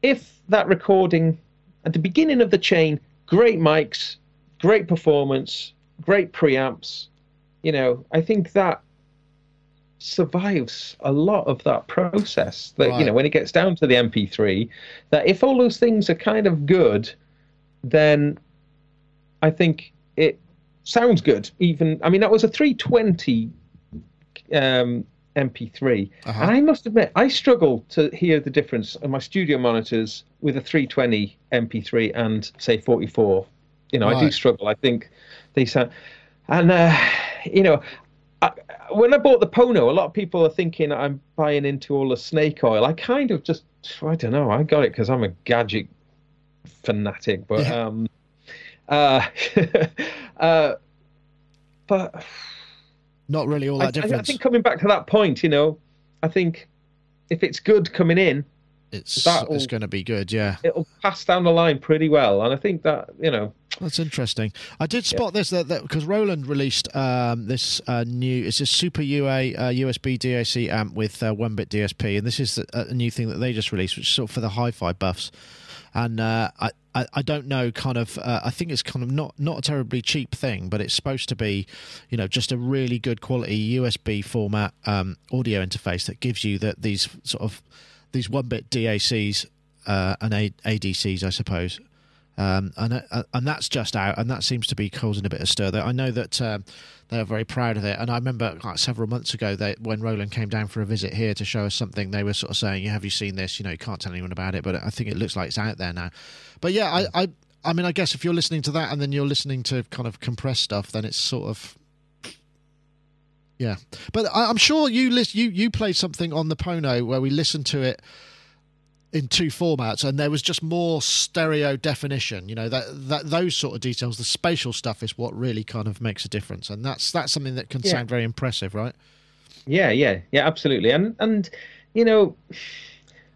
if that recording at the beginning of the chain, great mics, great performance, great preamps, you know, I think that survives a lot of that process. That you know, when it gets down to the MP3, that if all those things are kind of good, then I think it sounds good. Even I mean, that was a 320 um, MP3, Uh-huh. and I must admit, I struggle to hear the difference on my studio monitors with a 320 MP3 and say 44. You know, I do struggle. I think they sound, and uh, you know. I, when I bought the Pono, a lot of people are thinking I'm buying into all the snake oil. I kind of just, I don't know, I got it because I'm a gadget fanatic, but Yeah. um, uh, uh, but Not really all I, that I- I difference. think coming back to that point, you know, I think if it's good coming in, it's that it's going to be good, yeah. it'll pass down the line pretty well. And I think that, you know, That's interesting. I did spot this that because Roland released um, this uh, new. It's a Super UA uh, USB DAC amp with uh, one bit DSP, and this is the, a new thing that they just released, which is sort of for the hi-fi buffs. And uh, I, I I don't know, kind of. Uh, I think it's kind of not not a terribly cheap thing, but it's supposed to be, you know, just a really good quality USB format um, audio interface that gives you that these sort of these one bit DACs uh, and A- ADCs, I suppose um, and uh, and that's just out, and that seems to be causing a bit of stir. There, I know that um, they are very proud of it, and I remember like several months ago, they, when Roland came down for a visit here to show us something, they were sort of saying, "Yeah, "Have you seen this? You know, you can't tell anyone about it, but I think it looks like it's out there now." But yeah, I, I, I mean, I guess if you're listening to that and then you're listening to kind of compressed stuff, then it's sort of. Yeah, but I, I'm sure you list you you played something on the Pono where we listened to it in two formats and there was just more stereo definition you know that that those sort of details the spatial stuff is what really kind of makes a difference and that's that's something that can Yeah. sound very impressive right yeah, yeah, yeah, absolutely. And, and, you know,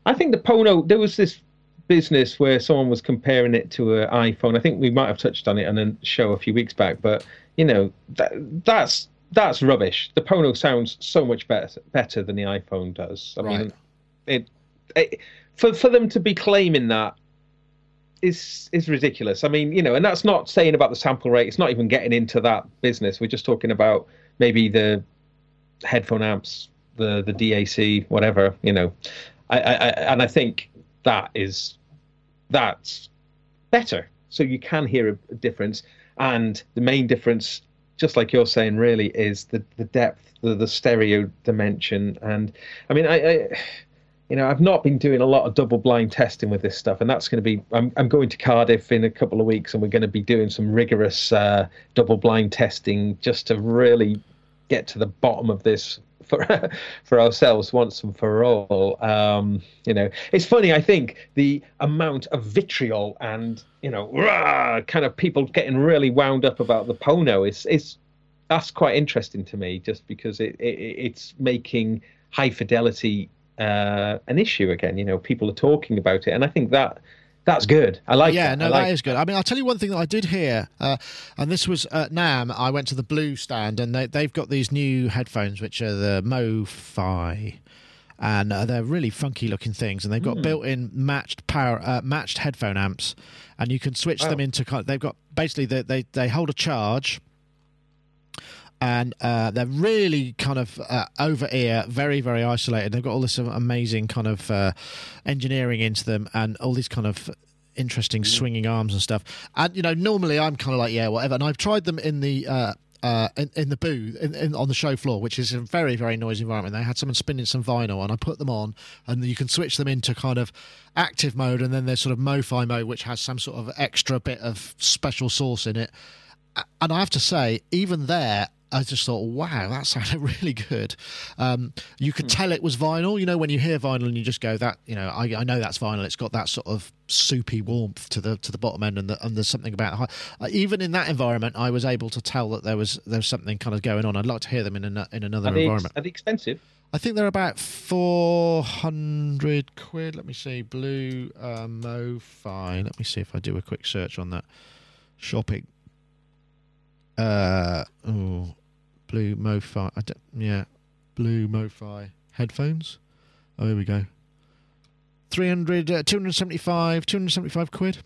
I think the Pono, there was this business where someone was comparing it to an iPhone. I think we might have touched on it on a show a few weeks back, but, you know, that, that's, that's rubbish. The Pono sounds so much better better than the iPhone does. I mean, Right. it, it for for them to be claiming that is is ridiculous. I mean, you know, and that's not saying about the sample rate. It's not even getting into that business. We're just talking about maybe the headphone amps, the the DAC, whatever. You know, I, I, I and I think that is that's better. So you can hear a, difference, and the main difference, just like you're saying, really is the the depth, the the stereo dimension, and I mean, I. I you know, I've not been doing a lot of double blind testing with this stuff, and that's going to be. I'm, I'm going to Cardiff in a couple of weeks, and we're going to be doing some rigorous uh, double blind testing just to really get to the bottom of this for for ourselves once and for all. Um, you know, it's funny. I think the amount of vitriol and you know, rah, kind of people getting really wound up about the Pono is is that's quite interesting to me, just because it, it it's making high fidelity uh, an issue again. You know, people are talking about it, and I think that that's good. I like. Yeah, that. no, like that is good. I mean, I'll tell you one thing that I did hear, uh, and this was at NAMM. I went to the Blue stand, and they, they've got these new headphones, which are the MoFi, and uh, they're really funky looking things, and they've got Mm. built-in matched power, uh, matched headphone amps, and you can switch them into. kind They've got basically they they, they hold a charge. And uh, they're really kind of uh, over ear, very, very isolated. They've got all this amazing kind of uh, engineering into them, and all these kind of interesting swinging arms and stuff. And you know, normally I'm kind of like, yeah, whatever. And I've tried them in the uh, uh, in, in the booth in, in, on the show floor, which is a very very noisy environment. They had someone spinning some vinyl, and I put them on, and you can switch them into kind of active mode, and then there's sort of MoFi mode, which has some sort of extra bit of special sauce in it. And I have to say, even there. I just thought, wow, that sounded really good. Um, you could tell it was vinyl. You know, when you hear vinyl and you just go, that you know, I, I know that's vinyl. It's got that sort of soupy warmth to the to the bottom end, and, the, and there's something about it. Uh, even in that environment, I was able to tell that there was there was something kind of going on. I'd like to hear them in an, in another Are they, environment. are they expensive? I think they're about four hundred quid. Let me see, blue uh, MoFi. Let me see if I do a quick search on that. Shopping. Uh oh, blue MoFi. I don't, yeah, blue MoFi headphones. Oh, here we go. 300, uh, 275, 275 quid.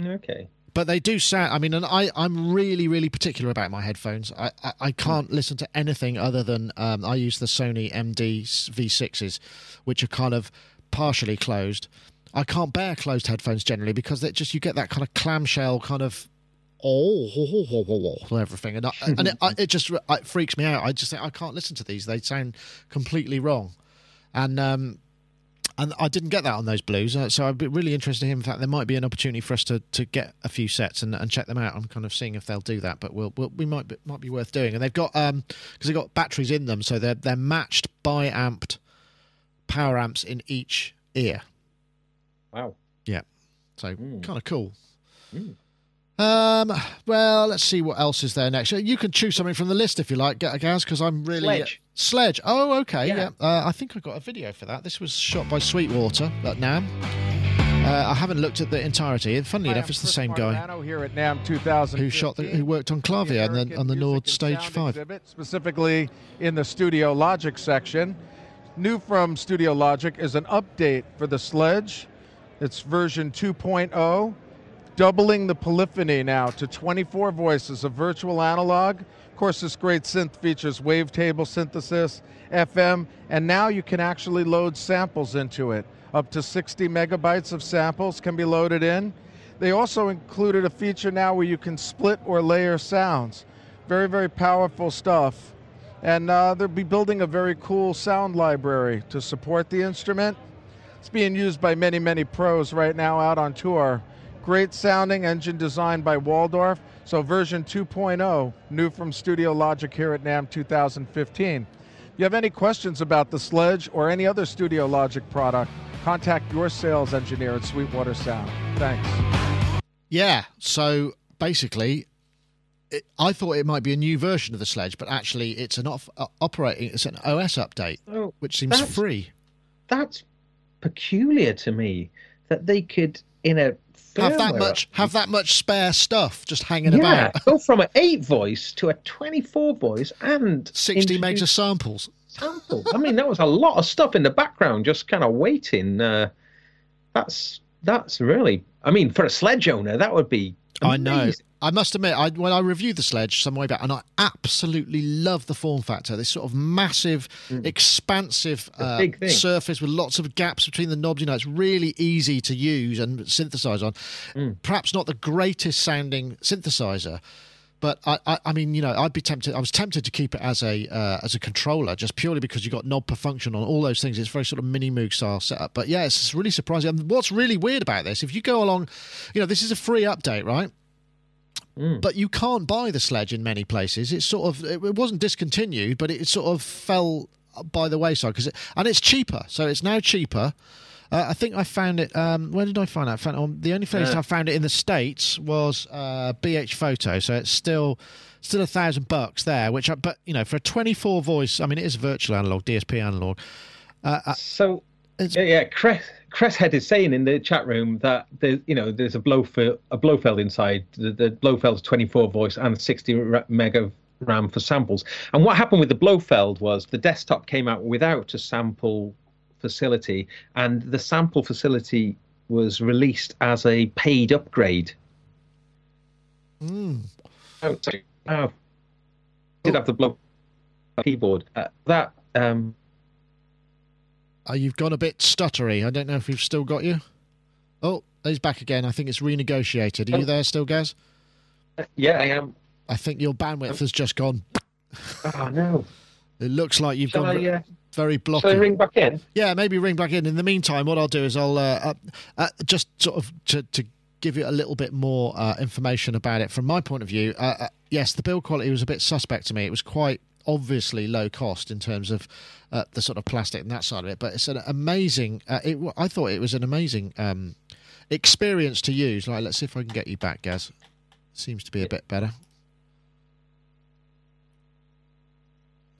Okay. But they do sound. I mean, and I, I'm really, really particular about my headphones. I, I, I can't listen to anything other than um, I use the Sony MD V6s, which are kind of partially closed. I can't bear closed headphones generally because it just you get that kind of clamshell kind of oh, ho, ho, ho, ho, ho, everything, and I, and it, I, it just it freaks me out. I just think I can't listen to these; they sound completely wrong, and um, and I didn't get that on those blues. Uh, so I'd be really interested in. Him. In fact, there might be an opportunity for us to, to get a few sets and, and check them out. I'm kind of seeing if they'll do that, but we'll, we'll we might be, might be worth doing. And they've got um because they've got batteries in them, so they're they're matched by amped power amps in each ear. Wow. Yeah. So Mm. kind of cool. Mm. Um. Well, let's see what else is there next. You can choose something from the list if you like, Gaz, because I'm really Sledge. Sledge. Oh, okay. Yeah. Yeah. Uh, I think I got a video for that. This was shot by Sweetwater at NAMM. Uh, I haven't looked at the entirety. And funnily enough, it's the Chris same guy here at NAMM 2015. who shot, the, who worked on Clavia and then on the Nord Stage Five. Exhibit, specifically in the Studio Logic section. New from Studio Logic is an update for the Sledge. It's version 2.0, doubling the polyphony now to 24 voices of virtual analog. Of course, this great synth features wavetable synthesis, FM, and now you can actually load samples into it. Up to 60 megabytes of samples can be loaded in. They also included a feature now where you can split or layer sounds. Very, very powerful stuff. And uh, they'll be building a very cool sound library to support the instrument. It's being used by many, many pros right now out on tour. Great sounding engine designed by Waldorf. So version 2.0, new from Studio Logic here at NAMM 2015. If you have any questions about the Sledge or any other Studio Logic product, contact your sales engineer at Sweetwater Sound. Thanks. Yeah. So basically, it, I thought it might be a new version of the Sledge, but actually, it's an off, uh, operating. It's an OS update, Oh, which seems That's- free. that's peculiar to me that they could in a Have that much. Have that much spare stuff just hanging yeah, about. go from an eight voice to a twenty-four voice and Sixty megs of samples. sample. I mean, that was a lot of stuff in the background, just kind of waiting. Uh, that's that's really. I mean, for a sledge owner, that would be. I know. I must admit, I, when I reviewed the sledge some way back, and I absolutely love the form factor. This sort of massive, expansive uh, surface with lots of gaps between the knobs. You know, it's really easy to use and synthesize on. Mm. Perhaps not the greatest sounding synthesizer. But I, I, I mean, you know, I'd be tempted. I was tempted to keep it as a uh, as a controller, just purely because you got knob per function on all those things. It's very sort of mini Moog style setup. But yeah, it's really surprising. And what's really weird about this, if you go along, you know, this is a free update, right? Mm. but you can't buy the sledge in many places. It's sort of it wasn't discontinued, but it sort of fell by the wayside because it, and it's cheaper. So it's now cheaper. Uh, I think I found it. Um, where did I find that? I found on, the only place. I found it in the states was uh, BH Photo. So it's still still a thousand bucks there. Which, I, but you know, for a 24 voice, I mean, it is virtual analog, DSP analog. Uh, uh, So It's- yeah, yeah. Cress, Cresshead is saying in the chat room that there's you know there's a Blofeld a Blofeld inside the, the Blofeld's 24 voice and 60 ra- meg of RAM for samples. And what happened with the Blofeld was the desktop came out without a sample facility, and the sample facility was released as a paid upgrade. mm, Oh, sorry. Oh, did have the Blow keyboard. Uh, that um, uh, you've gone a bit stuttery. I don't know if we've still got you. Oh, he's back again. I think it's renegotiated. Are you Oh. there still, Gaz? yeah, I am. I think your bandwidth has just gone. Oh no. It looks like you've Shall gone I, uh, very blocky. shall I ring back in? Yeah, maybe ring back in. In the meantime, what I'll do is I'll uh, uh, just sort of to, to give you a little bit more uh, information about it from my point of view. Uh, uh, yes, the build quality was a bit suspect to me. It was quite obviously low cost in terms of uh, the sort of plastic and that side of it, but it's an amazing. Uh, it, I thought it was an amazing um, experience to use. Like, let's see if I can get you back, Gaz. Seems to be a bit better.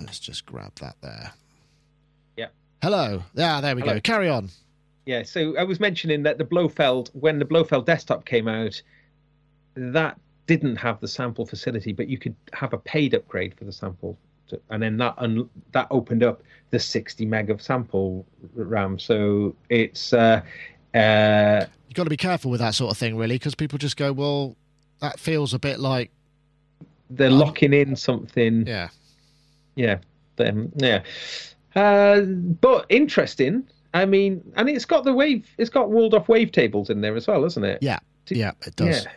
Let's just grab that there. Yeah. Hello. Yeah, there we go. Carry on. Yeah, so I was mentioning that the Blofeld, when the Blofeld desktop came out, that didn't have the sample facility, but you could have a paid upgrade for the sample, to- and then that un- that opened up the 60 meg of sample RAM. So it's uh, uh, You've got to be careful with that sort of thing, really, because people just go, well, that feels a bit like, they're Um, locking in something. yeah. Yeah, them, yeah. Uh, but interesting. I mean, and it's got the wave. It's got Waldorf wavetables in there as well, isn't it? Yeah. Yeah, it does. Yeah.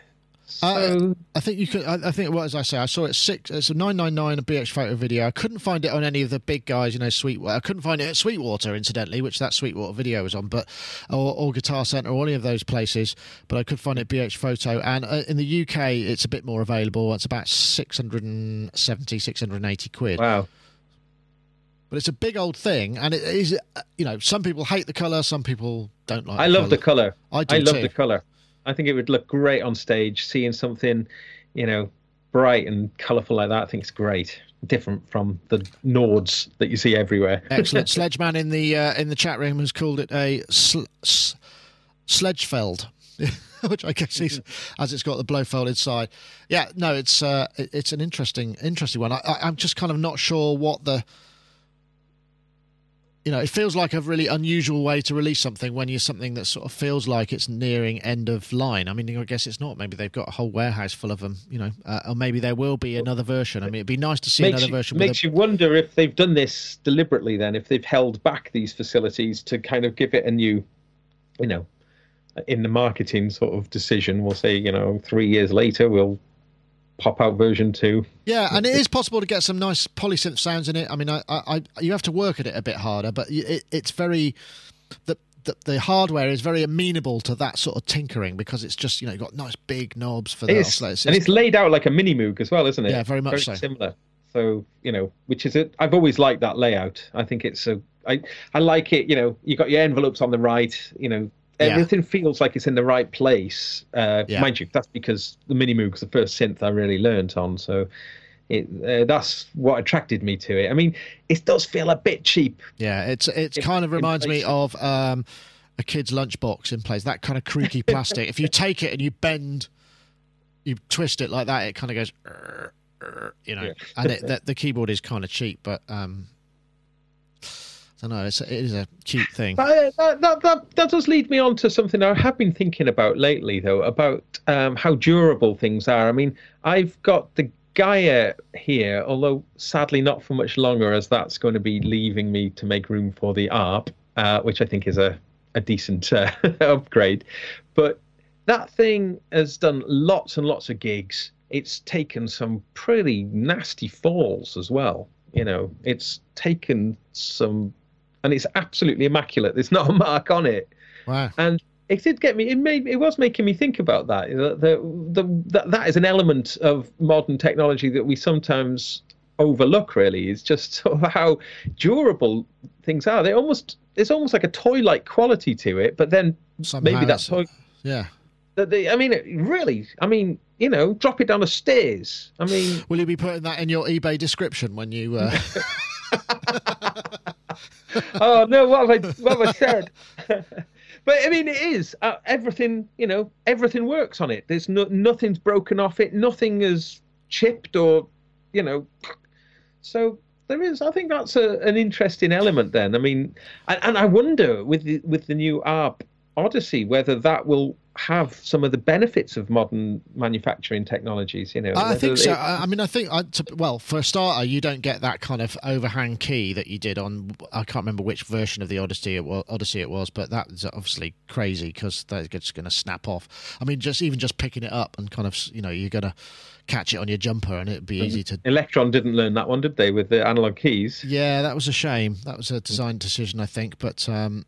Uh, I think you could. I, I think what as I say, I saw it six. It's a nine nine nine a BH photo video. I couldn't find it on any of the big guys. You know, Sweetwater. I couldn't find it at Sweetwater, incidentally, which that Sweetwater video was on, but or, or Guitar Center or any of those places. But I could find it at BH photo, and uh, in the UK, it's a bit more available. It's about 670, 680 quid. wow. But it's a big old thing, and it is. uh, You know, some people hate the color, some people don't like. I love the colour. color. I do I love too. the color. I think it would look great on stage. Seeing something, you know, bright and colourful like that, I think it's great. Different from the Nords that you see everywhere. Excellent. Sledgeman in the uh, in the chat room has called it a sl- s- sledgefeld, which I guess is as it's got the Blofeld inside. Yeah, no, it's uh, it's an interesting interesting one. I, I, I'm just kind of not sure what the you know, it feels like a really unusual way to release something when you're something that sort of feels like it's nearing end of line. I mean, I guess it's not. Maybe they've got a whole warehouse full of them, you know, uh, or maybe there will be another version. I mean, it'd be nice to see makes another you, version. Makes a, you wonder if they've done this deliberately. Then, if they've held back these facilities to kind of give it a new, you know, in the marketing sort of decision, we'll say, you know, three years later, we'll pop out version two. Yeah, and it is possible to get some nice polysynth sounds in it. I mean, I, I, I you have to work at it a bit harder, but it, it's very the, the the hardware is very amenable to that sort of tinkering because it's just you know you've got nice big knobs for the It's, oscillators. and it's laid out like a mini Moog as well, isn't it? Yeah, very much so. Similar. So you know, which is it? I've always liked that layout. I think it's a. I I like it. You know, you got your envelopes on the right. You know, Yeah. everything feels like it's in the right place. Uh, Yeah. Mind you, that's because the mini Moog's the first synth I really learnt on. So. It, uh, that's what attracted me to it. I mean, it does feel a bit cheap. yeah, it's it's kind of reminds me of um, a kid's lunchbox in place. That kind of creaky plastic. if you take it and you bend, you twist it like that, it kind of goes. You know, Yeah. and it, the, the keyboard is kind of cheap, but um, don't know. It's, it is a cute thing. Uh, that, that, that, that does lead me on to something I have been thinking about lately, though, about um, how durable things are. I mean, I've got the Gaia here, although sadly not for much longer, as that's going to be leaving me to make room for the ARP, uh, which I think is a, a decent uh, upgrade. But that thing has done lots and lots of gigs. It's taken some pretty nasty falls as well. You know, it's taken some and it's absolutely immaculate. There's not a mark on it, Wow. and it did get me. It made it was making me think about that. The, the, the, that that is an element of modern technology that we sometimes overlook really is just sort of how durable things are. They almost there's almost like a toy-like quality to it, but then Somehow maybe that's toy. Yeah. That they, I mean, really. I mean, you know, drop it down the stairs. I mean, Will you be putting that in your eBay description when you? Uh... oh no, what have I what have I said? but I mean, it is uh, everything. You know, everything works on it. There's no nothing's broken off it. Nothing is chipped or, you know. So there is. I think that's a, an interesting element. Then I mean, and, and I wonder with the with the new ARP Odyssey whether that will have some of the benefits of modern manufacturing technologies. You know, I think so. it- I mean, I think, I, to, well, for a starter, you don't get that kind of overhang key that you did on. I can't remember which version of the Odyssey it was, Odyssey it was, but that's obviously crazy because that's just going to snap off. I mean, just even just picking it up and kind of, you know, you're going to catch it on your jumper and it'd be easy to. Elektron didn't learn that one, did they, with the analog keys? Yeah, that was a shame. That was a design decision, I think, but. um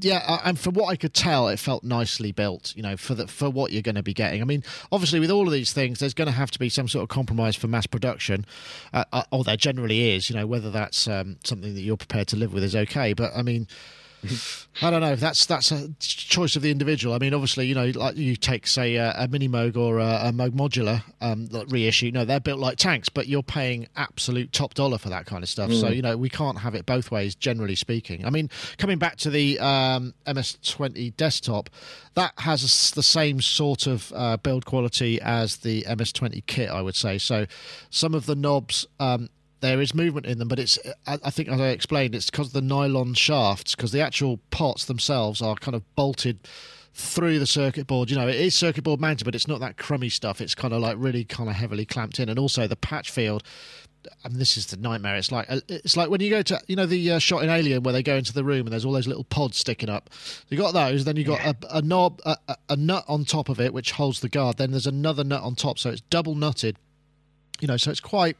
yeah, and for what I could tell, it felt nicely built. You know, for the for what you're going to be getting. I mean, obviously, with all of these things, there's going to have to be some sort of compromise for mass production, uh, uh, or there generally is. You know, whether that's um, something that you're prepared to live with is okay. But I mean, I don't know. That's that's a choice of the individual. I mean, obviously, you know, like you take say a, a mini Moog or a, a Moog modular um, like reissue. No, they're built like tanks, but you're paying absolute top dollar for that kind of stuff. So you know, we can't have it both ways. Generally speaking, I mean, coming back to the um, MS20 desktop, that has the same sort of uh, build quality as the MS20 kit, I would say. So some of the knobs. Um, there is movement in them, but it's I, I think as I explained, it's because of the nylon shafts, because the actual pots themselves are kind of bolted through the circuit board. You know, it is circuit board mounted, but it's not that crummy stuff. It's kind of like really kind of heavily clamped in, and also the patch field. I mean, this is the nightmare. It's like it's like when you go to you know the uh, shot in Alien where they go into the room and there's all those little pods sticking up. You got those, then you got a, a knob, a, a, a nut on top of it which holds the guard. Then there's another nut on top, so it's double nutted. You know, so it's quite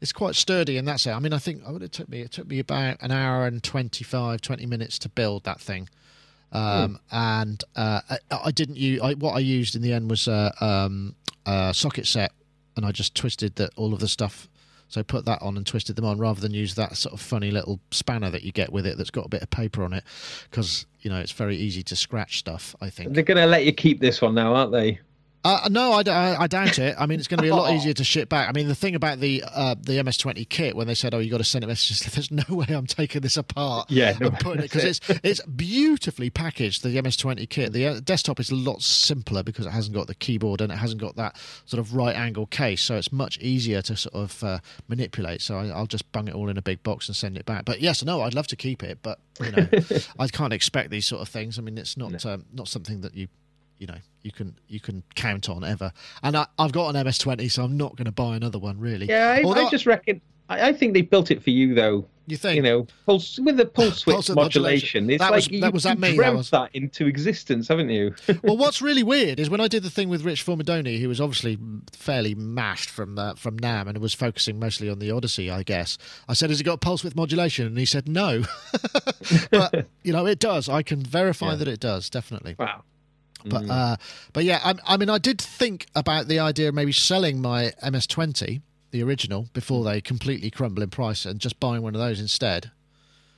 it's quite sturdy and that's it I mean, I think what it took me it took me about an hour and 25, 20 minutes to build that thing. Um, and uh, I, I didn't use I, what I used in the end was a um, a socket set, and I just twisted the, all of the stuff. So put that on and twisted them on, rather than use that sort of funny little spanner that you get with it that's got a bit of paper on it, because you know it's very easy to scratch stuff. I think. They're going to let you keep this one now, aren't they? Uh, no, I doubt it. I mean, it's going to be a lot easier to ship back. I mean, the thing about the uh, the MS20 kit when they said, "Oh, you got to send it messages," there's no way I'm taking this apart. Yeah, no, and putting it because it's it's beautifully packaged. The MS20 kit. The uh, desktop is a lot simpler because it hasn't got the keyboard and it hasn't got that sort of right angle case, so it's much easier to sort of uh, manipulate. So I, I'll just bung it all in a big box and send it back. But yes, no, I'd love to keep it, but you know, I can't expect these sort of things. I mean, it's not um, not something that you you know you can you can count on ever. And I, I've got an MS20, so I'm not going to buy another one really. Yeah, I, Although- I just reckon. I, I think they built it for you, though. You think? You know, pulse with the pulse width Pulse modulation. modulation. It's That like was- you, that was that me, that was- that into existence, haven't you? well, what's really weird is when I did the thing with Rich Formidoni, who was obviously fairly mashed from uh, from NAMM and was focusing mostly on the Odyssey, I guess. I said, "Has it got pulse width modulation?" And he said, "No." but you know, it does. I can verify Yeah. that it does, definitely. wow. But uh, but yeah, I, I mean, I did think about the idea of maybe selling my MS20, the original, before they completely crumble in price, and just buying one of those instead.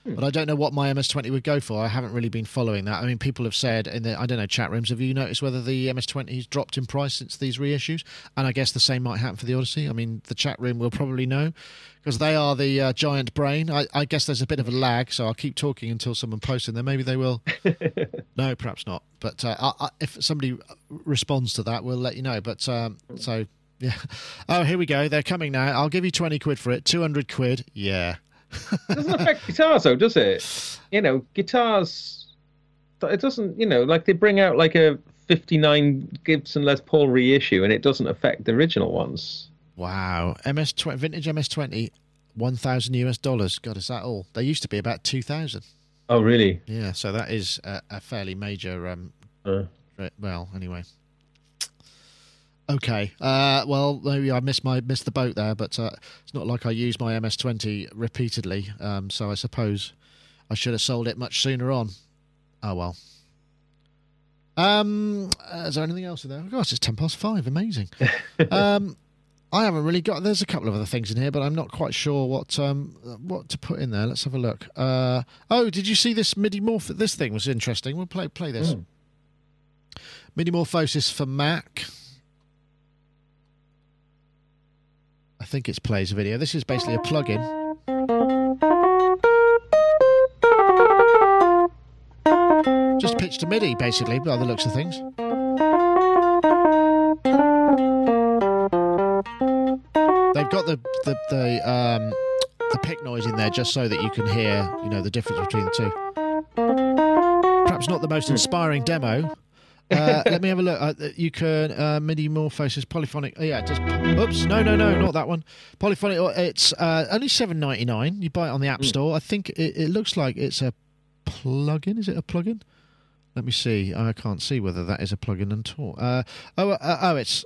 But I don't know what my MS20 would go for. I haven't really been following that. I mean, people have said in the I don't know chat rooms. Have you noticed whether the MS20 has dropped in price since these reissues? And I guess the same might happen for the Odyssey. I mean, the chat room will probably know because they are the uh, giant brain. I, I guess there's a bit of a lag, so I'll keep talking until someone posts in there. Maybe they will. no, perhaps not. But uh, I, I, if somebody responds to that, we'll let you know. But um, so yeah. Oh, here we go. They're coming now. I'll give you twenty quid for it. Two hundred quid. Yeah. doesn't affect guitars though, does it? You know, guitars. It doesn't. You know, like they bring out like a '59 Gibson Les Paul reissue, and it doesn't affect the original ones. Wow. MS twenty vintage MS twenty, one thousand US dollars. God, is that all? They used to be about two thousand. Oh, really? Yeah. So that is a, a fairly major. Um, Uh, well, anyway. Okay. Uh, well, maybe I missed my missed the boat there, but uh, it's not like I use my MS20 repeatedly. Um, so I suppose I should have sold it much sooner on. Oh well. Um, uh, is there anything else in there? Oh, gosh, it's ten past five. Amazing. um, I haven't really got. There's a couple of other things in here, but I'm not quite sure what um, what to put in there. Let's have a look. Uh, oh, did you see this MIDI morph? This thing was interesting. We'll play play this. Mm. MIDI morphosis for Mac. I think it's plays a video. This is basically a plugin. Just pitch to MIDI, basically, by the looks of things. They've got the the the um, the pick noise in there just so that you can hear, you know, the difference between the two. Perhaps not the most inspiring demo. Uh, let me have a look. Uh, you can uh, MIDI morphosis polyphonic. Oh, yeah, just oops. No, no, no, not that one. Polyphonic. It's uh, only seven ninety nine. You buy it on the App hmm. Store. I think it, it looks like it's a plugin. Is it a plugin? Let me see. I can't see whether that is a plugin at all. Uh, oh, uh, oh, it's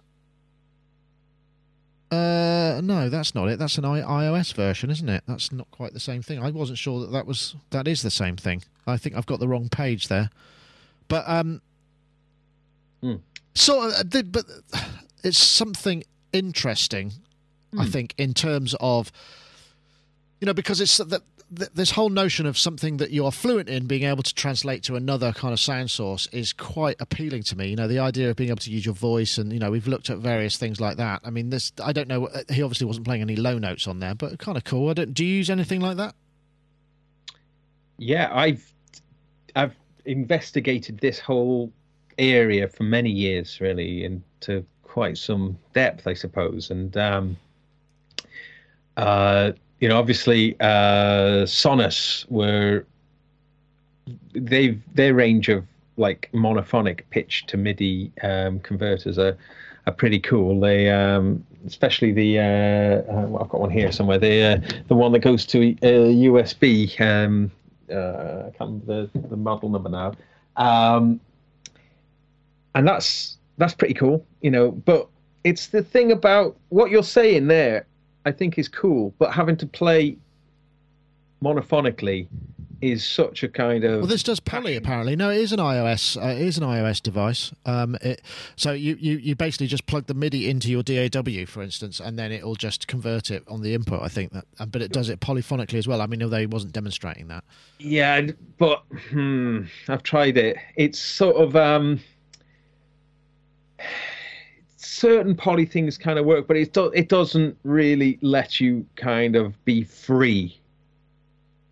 uh, no, that's not it. That's an I- iOS version, isn't it? That's not quite the same thing. I wasn't sure that that was that is the same thing. I think I've got the wrong page there. But um, of, uh, but it's something interesting. Mm. I hmm. think in terms of you know because it's that this whole notion of something that you are fluent in being able to translate to another kind of sound source is quite appealing to me. You know, the idea of being able to use your voice, and you know, we've looked at various things like that. I mean, this I don't know. He obviously wasn't playing any low notes on there, but kind of cool. I don't. Do you use anything like that? Yeah, I've I've investigated this whole area for many years, really, into quite some depth, I suppose, and. Um, uh, you know, obviously, uh, Sonuus were they've their range of like monophonic pitch to MIDI um, converters are are pretty cool. They um, especially the uh, uh, I've got one here somewhere. The uh, the one that goes to USB. Uh, um, uh, I can't remember the, the model number now. Um, and that's that's pretty cool, you know. But it's the thing about what you're saying there I think is cool, but having to play monophonically is such a kind of well this does poly apparently. No it is an ios uh, it is an ios device. Um, it, so you, you you basically just plug the midi into your daw for instance and then it'll just convert it on the input i think that but it does it polyphonically as well. I mean although he wasn't demonstrating that. Yeah but hmm, i've tried it. It's sort of um certain poly things kind of work, but it do, it doesn't really let you kind of be free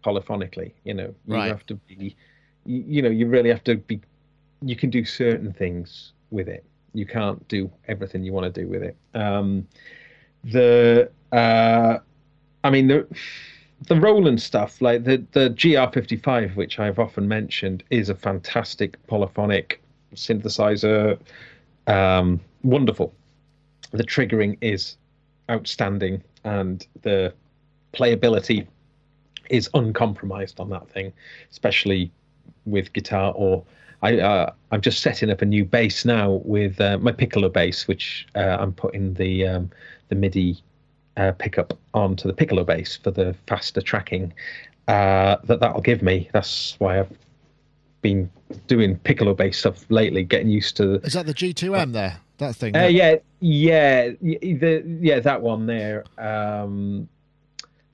polyphonically. You know, you right. have to be, you, you know, you really have to be. You can do certain things with it. You can't do everything you want to do with it. Um, the, uh, I mean the the Roland stuff, like the the GR55, which I've often mentioned, is a fantastic polyphonic synthesizer. Um, wonderful. The triggering is outstanding, and the playability is uncompromised on that thing, especially with guitar. Or I, uh, I'm just setting up a new bass now with uh, my piccolo bass, which uh, I'm putting the um, the MIDI uh, pickup onto the piccolo bass for the faster tracking uh, that that'll give me. That's why I've been doing piccolo based stuff lately, getting used to. Is that the G2M there? That thing? Uh, yeah, yeah, the, yeah, that one there. Um,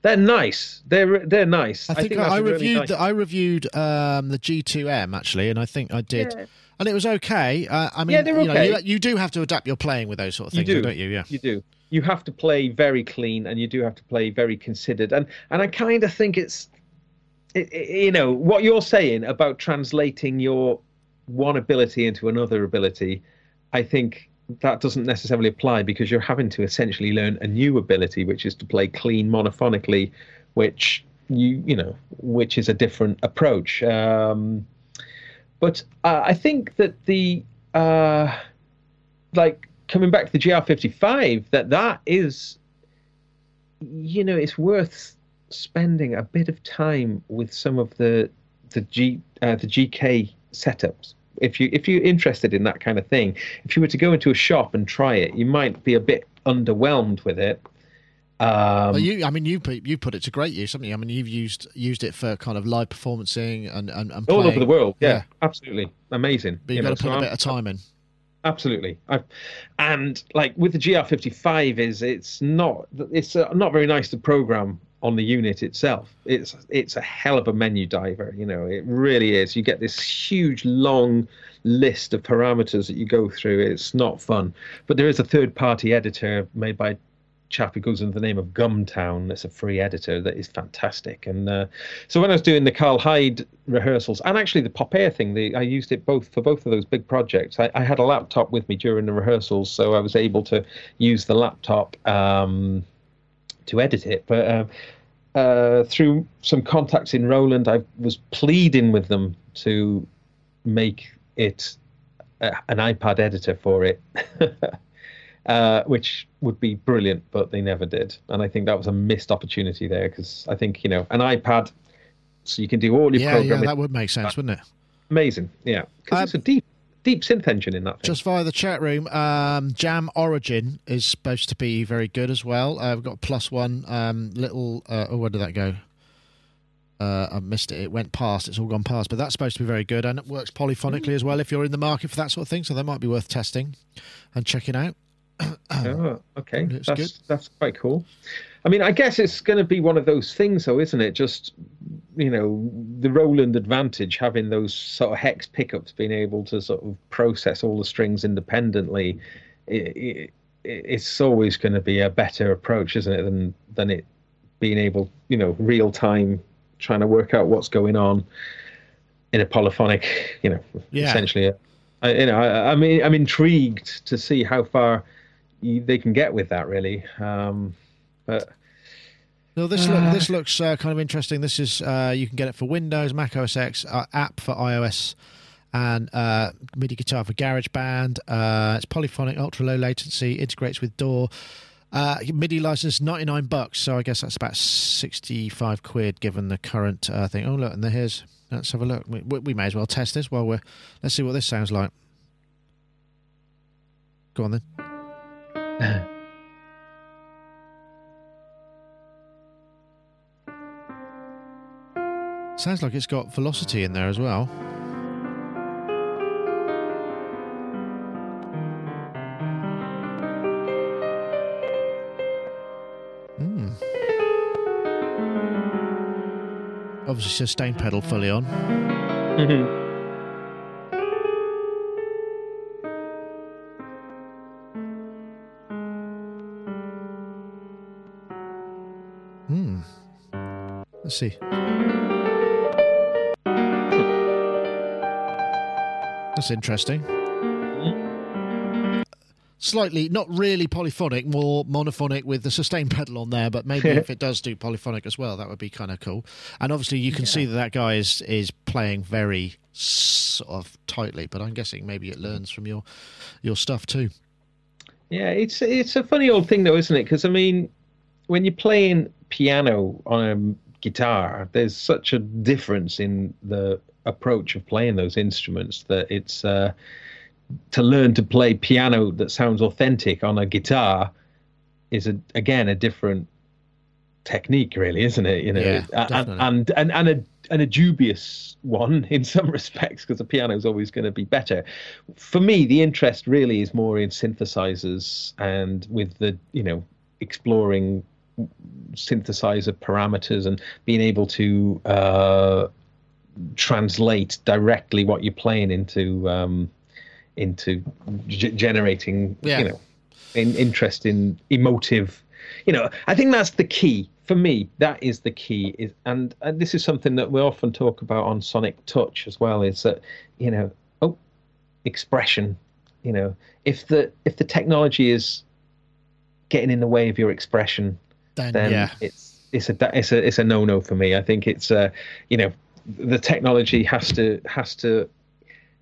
they're nice. They're they're nice. I think, I, think I, I reviewed really nice... the, I reviewed um, the G2M actually, and I think I did. Yeah. And it was okay. Uh, I mean, yeah, they're you, okay. Know, you, you, do have to adapt your playing with those sort of things, you do. don't you? Yeah, you do. You have to play very clean, and you do have to play very considered. And and I kind of think it's it, you know what you're saying about translating your one ability into another ability i think that doesn't necessarily apply because you're having to essentially learn a new ability which is to play clean monophonically which you you know which is a different approach. Um, but uh, i think that the uh, like coming back to the gr55 that that is you know it's worth spending a bit of time with some of the the G uh, the GK setups. If you if you're interested in that kind of thing, if you were to go into a shop and try it, you might be a bit underwhelmed with it. Um, well, you, I mean, you put you put it to great use, haven't you? I mean, you've used used it for kind of live performancing and and, and all over the world. Yeah, yeah, absolutely amazing. But you've you got know, to put so a bit I'm, of time in. absolutely. I've, and like with the GR55, is it's not it's uh, not very nice to program on the unit itself. It's it's a hell of a menu diver. You know, it really is. You get this huge long list of parameters that you go through. It's not fun. But there is a third party editor made by chap who goes under the name of Gumtown. That's a free editor that is fantastic. And uh, so when I was doing the Karl Hyde rehearsals and actually the Pop Air thing, the, I used it both for both of those big projects. I, I, had a laptop with me during the rehearsals, so I was able to use the laptop um, to edit it. But uh, uh, through some contacts in Roland, I was pleading with them to make it uh, an iPad editor for it. uh, which would be brilliant, but they never did. And I think that was a missed opportunity there because I think you know an iPad, so you can do all your yeah, programming. Yeah, that would make sense, wouldn't it? Amazing, yeah, because um, it's a deep, deep synth engine in that. Thing. Just via the chat room, um, Jam Origin is supposed to be very good as well. Uh, we've got plus one um, little. Uh, oh, where did that go? Uh, I missed it. It went past. It's all gone past. But that's supposed to be very good, and it works polyphonically as well. If you're in the market for that sort of thing, so that might be worth testing and checking out. oh, okay, that's good. that's quite cool. I mean, I guess it's going to be one of those things, though, isn't it? Just you know, the Roland advantage having those sort of hex pickups, being able to sort of process all the strings independently. It, it, it's always going to be a better approach, isn't it, than than it being able, you know, real time trying to work out what's going on in a polyphonic, you know, yeah. essentially. I, you know, I, I mean, I'm intrigued to see how far they can get with that really. Um, but no, this uh, look, this looks uh, kind of interesting. This is uh, you can get it for Windows, Mac OS X, uh, app for iOS, and uh, MIDI guitar for GarageBand. Uh, it's polyphonic, ultra low latency, integrates with DAW. MIDI license ninety nine bucks, so I guess that's about sixty five quid given the current thing. Oh look, and here's let's have a look. We, we may as well test this while we're. Let's see what this sounds like. Go on then. Sounds like it's got velocity in there as well. Mm. Obviously, sustain pedal fully on. Mm-hmm. Let's see. That's interesting. Mm-hmm. Slightly, not really polyphonic, more monophonic with the sustain pedal on there. But maybe if it does do polyphonic as well, that would be kind of cool. And obviously, you can yeah. see that that guy is is playing very sort of tightly. But I'm guessing maybe it mm-hmm. learns from your your stuff too. Yeah, it's it's a funny old thing though, isn't it? Because I mean, when you're playing piano on a guitar, there's such a difference in the approach of playing those instruments that it's uh, to learn to play piano that sounds authentic on a guitar is a, again a different technique really isn't it? You know yeah, and, and, and and a and a dubious one in some respects because the piano is always going to be better. For me the interest really is more in synthesizers and with the you know exploring synthesizer parameters and being able to uh, translate directly what you're playing into um, into g- generating yeah. you know in, interesting emotive you know i think that's the key for me that is the key is and, and this is something that we often talk about on Sonic Talk as well is that you know oh expression you know if the if the technology is getting in the way of your expression then, then yeah. it's it's a it's a it's a no no for me. I think it's uh you know the technology has to has to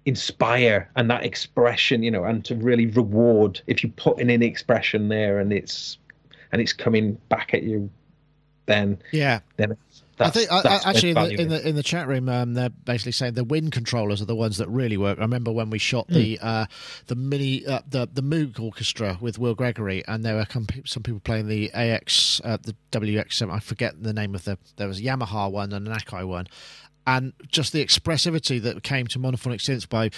inspire and that expression you know and to really reward if you put in an expression there and it's and it's coming back at you then yeah then I think I, actually in the, in the, in the chat room um, they're basically saying the wind controllers are the ones that really work. I remember when we shot the mm. uh, the mini uh, the the Moog orchestra with Will Gregory, and there were some people playing the AX uh, the WX. I forget the name of the there was a Yamaha one and an Akai one, and just the expressivity that came to monophonic synths by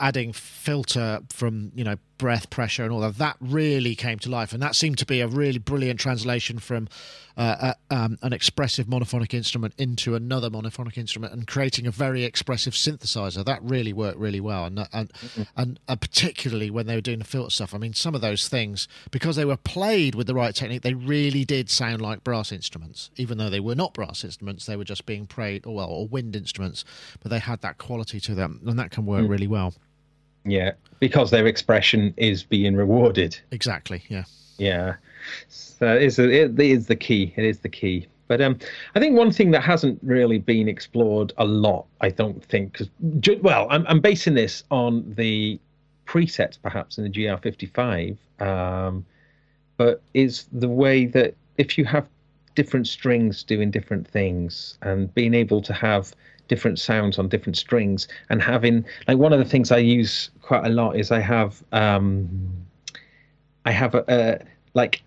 adding filter from you know breath pressure and all that that really came to life. And that seemed to be a really brilliant translation from uh, uh, um, an expressive monophonic instrument into another monophonic instrument and creating a very expressive synthesizer. That really worked really well. And and, mm-hmm. and, and particularly when they were doing the filter stuff. I mean some of those things because they were played with the right technique they really did sound like brass instruments. Even though they were not brass instruments they were just being played or well or wind instruments. But they had that quality to them and that can work mm. really well yeah, because their expression is being rewarded. Exactly. Yeah. Yeah. So it is, it is the key. It is the key. But um, I think one thing that hasn't really been explored a lot, I don't think, because well, I'm, I'm basing this on the presets perhaps in the GR55, um, but is the way that if you have different strings doing different things and being able to have different sounds on different strings and having like one of the things I use quite a lot is I have um, I have a, a like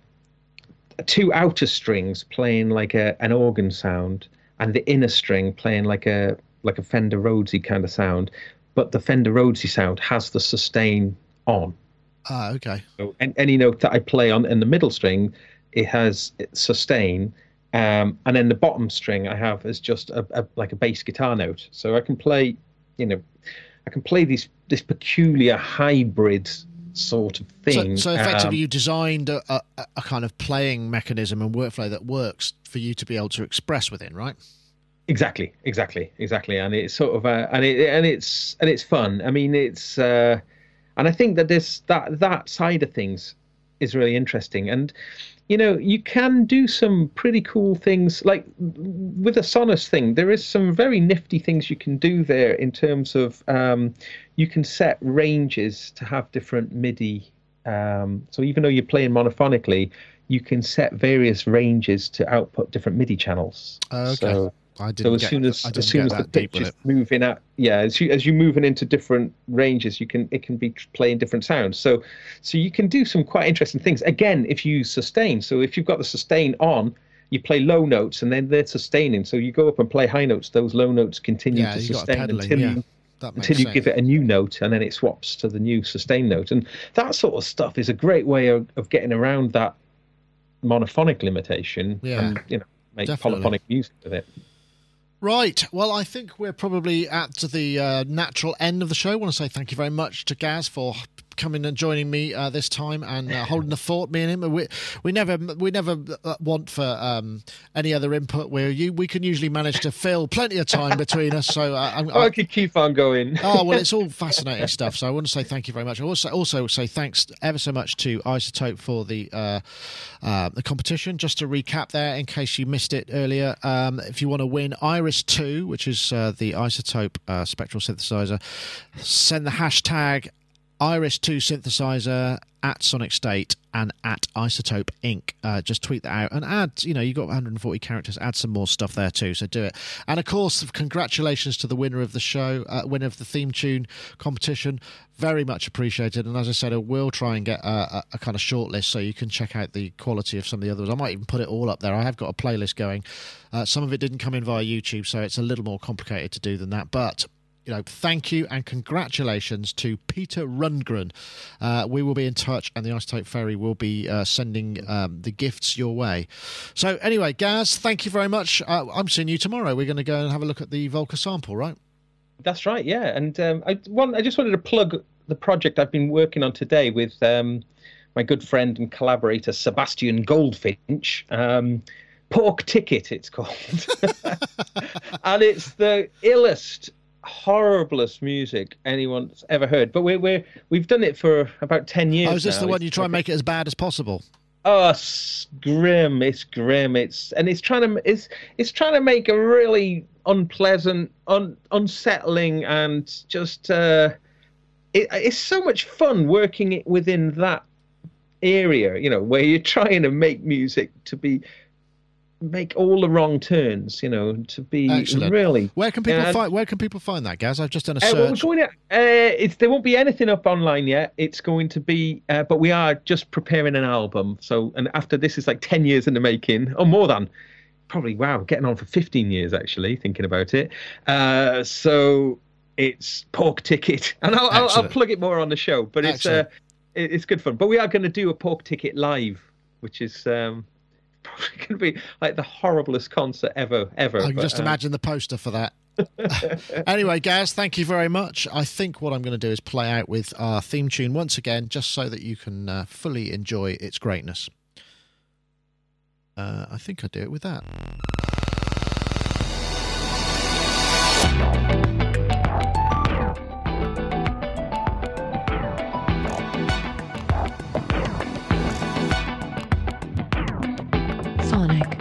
two outer strings playing like a an organ sound and the inner string playing like a like a Fender Rhodesy kind of sound, but the Fender Rhodesy sound has the sustain on. Ah, okay. So any note that I play on in the middle string, it has sustain, um, and then the bottom string I have is just a, a, like a bass guitar note, so I can play, you know, I can play this this peculiar hybrid sort of thing. So, so effectively, um, you designed a, a, a, kind of playing mechanism and workflow that works for you to be able to express within, right? Exactly, exactly, exactly, and it's sort of uh, and it and it's and it's fun. I mean, it's uh, and I think that this that that side of things is really interesting and you know, you can do some pretty cool things. Like with the Sonuus thing, there is some very nifty things you can do there in terms of um, you can set ranges to have different MIDI. Um, so even though you're playing monophonically, you can set various ranges to output different MIDI channels. okay. So, I didn't so as soon as as soon as the pitch is moving at yeah as you as you moving into different ranges you can it can be playing different sounds so so you can do some quite interesting things again if you sustain so if you've got the sustain on you play low notes and then they're sustaining so you go up and play high notes those low notes continue yeah, to sustain until yeah. you until you sense. give it a new note and then it swaps to the new sustain note and that sort of stuff is a great way of, of getting around that monophonic limitation yeah. and you know make Definitely. polyphonic music with it Right. Well, I think we're probably at the uh, natural end of the show. I want to say thank you very much to Gaz for coming and joining me uh, this time and uh, holding the fort. Me and him, we we never we never uh, want for um, any other input. Where you we can usually manage to fill plenty of time between us. So uh, I, I, could keep on going. oh well, it's all fascinating stuff. So I want to say thank you very much. I also also say thanks ever so much to iZotope for the uh, uh, the competition. Just to recap there, in case you missed it earlier, um, if you want to win Iris Two, which is the iZotope spectral synthesizer, send the hashtag Iris 2 synthesizer at Sonic State and at iZotope Inc. Uh, just tweet that out and add, you know, you've got 140 characters, add some more stuff there too, so do it. And of course, congratulations to the winner of the show, uh, winner of the theme tune competition. Very much appreciated. And as I said, I will try and get a, a, a kind of short list so you can check out the quality of some of the others. I might even put it all up there. I have got a playlist going. Uh, some of it didn't come in via YouTube, so it's a little more complicated to do than that. But you know, thank you and congratulations to Peter Rundgren. Uh, we will be in touch, and the iZotope Ferry will be uh, sending um, the gifts your way. So, anyway, Gaz, thank you very much. Uh, I'm seeing you tomorrow. We're going to go and have a look at the Volca sample, right? That's right, yeah. And um, I, I just wanted to plug the project I've been working on today with um, my good friend and collaborator, Sebastian Goldfinch. Um, Pork Ticket, it's called. and it's the illest horriblest music anyone's ever heard. But we're, we're we've done it for about ten years. Oh, is this now. the one you try and make it as bad as possible? Oh, it's grim! It's grim! It's and it's trying to it's it's trying to make a really unpleasant, un, unsettling, and just uh, it, it's so much fun working it within that area. You know, where you're trying to make music to be make all the wrong turns, you know, to be Excellent. really. Where can people find Where can people find that, Gaz? I've just done a search. Uh, well, going to, uh, it's, there won't be anything up online yet. It's going to be, uh, but we are just preparing an album. So, and after this is like ten years in the making, or more than, probably wow, getting on for fifteen years actually. Thinking about it. Uh, so it's Pork Ticket, and I'll, I'll, I'll, plug it more on the show. But it's uh, it's good fun. But we are going to do a Pork Ticket live, which is um, probably going to be like the horriblest concert ever, ever. I can but, just um... imagine the poster for that. anyway, Gaz, thank you very much. I think what I'm going to do is play out with our theme tune once again, just so that you can uh, fully enjoy its greatness. Uh, I think I'll do it with that. Sonic.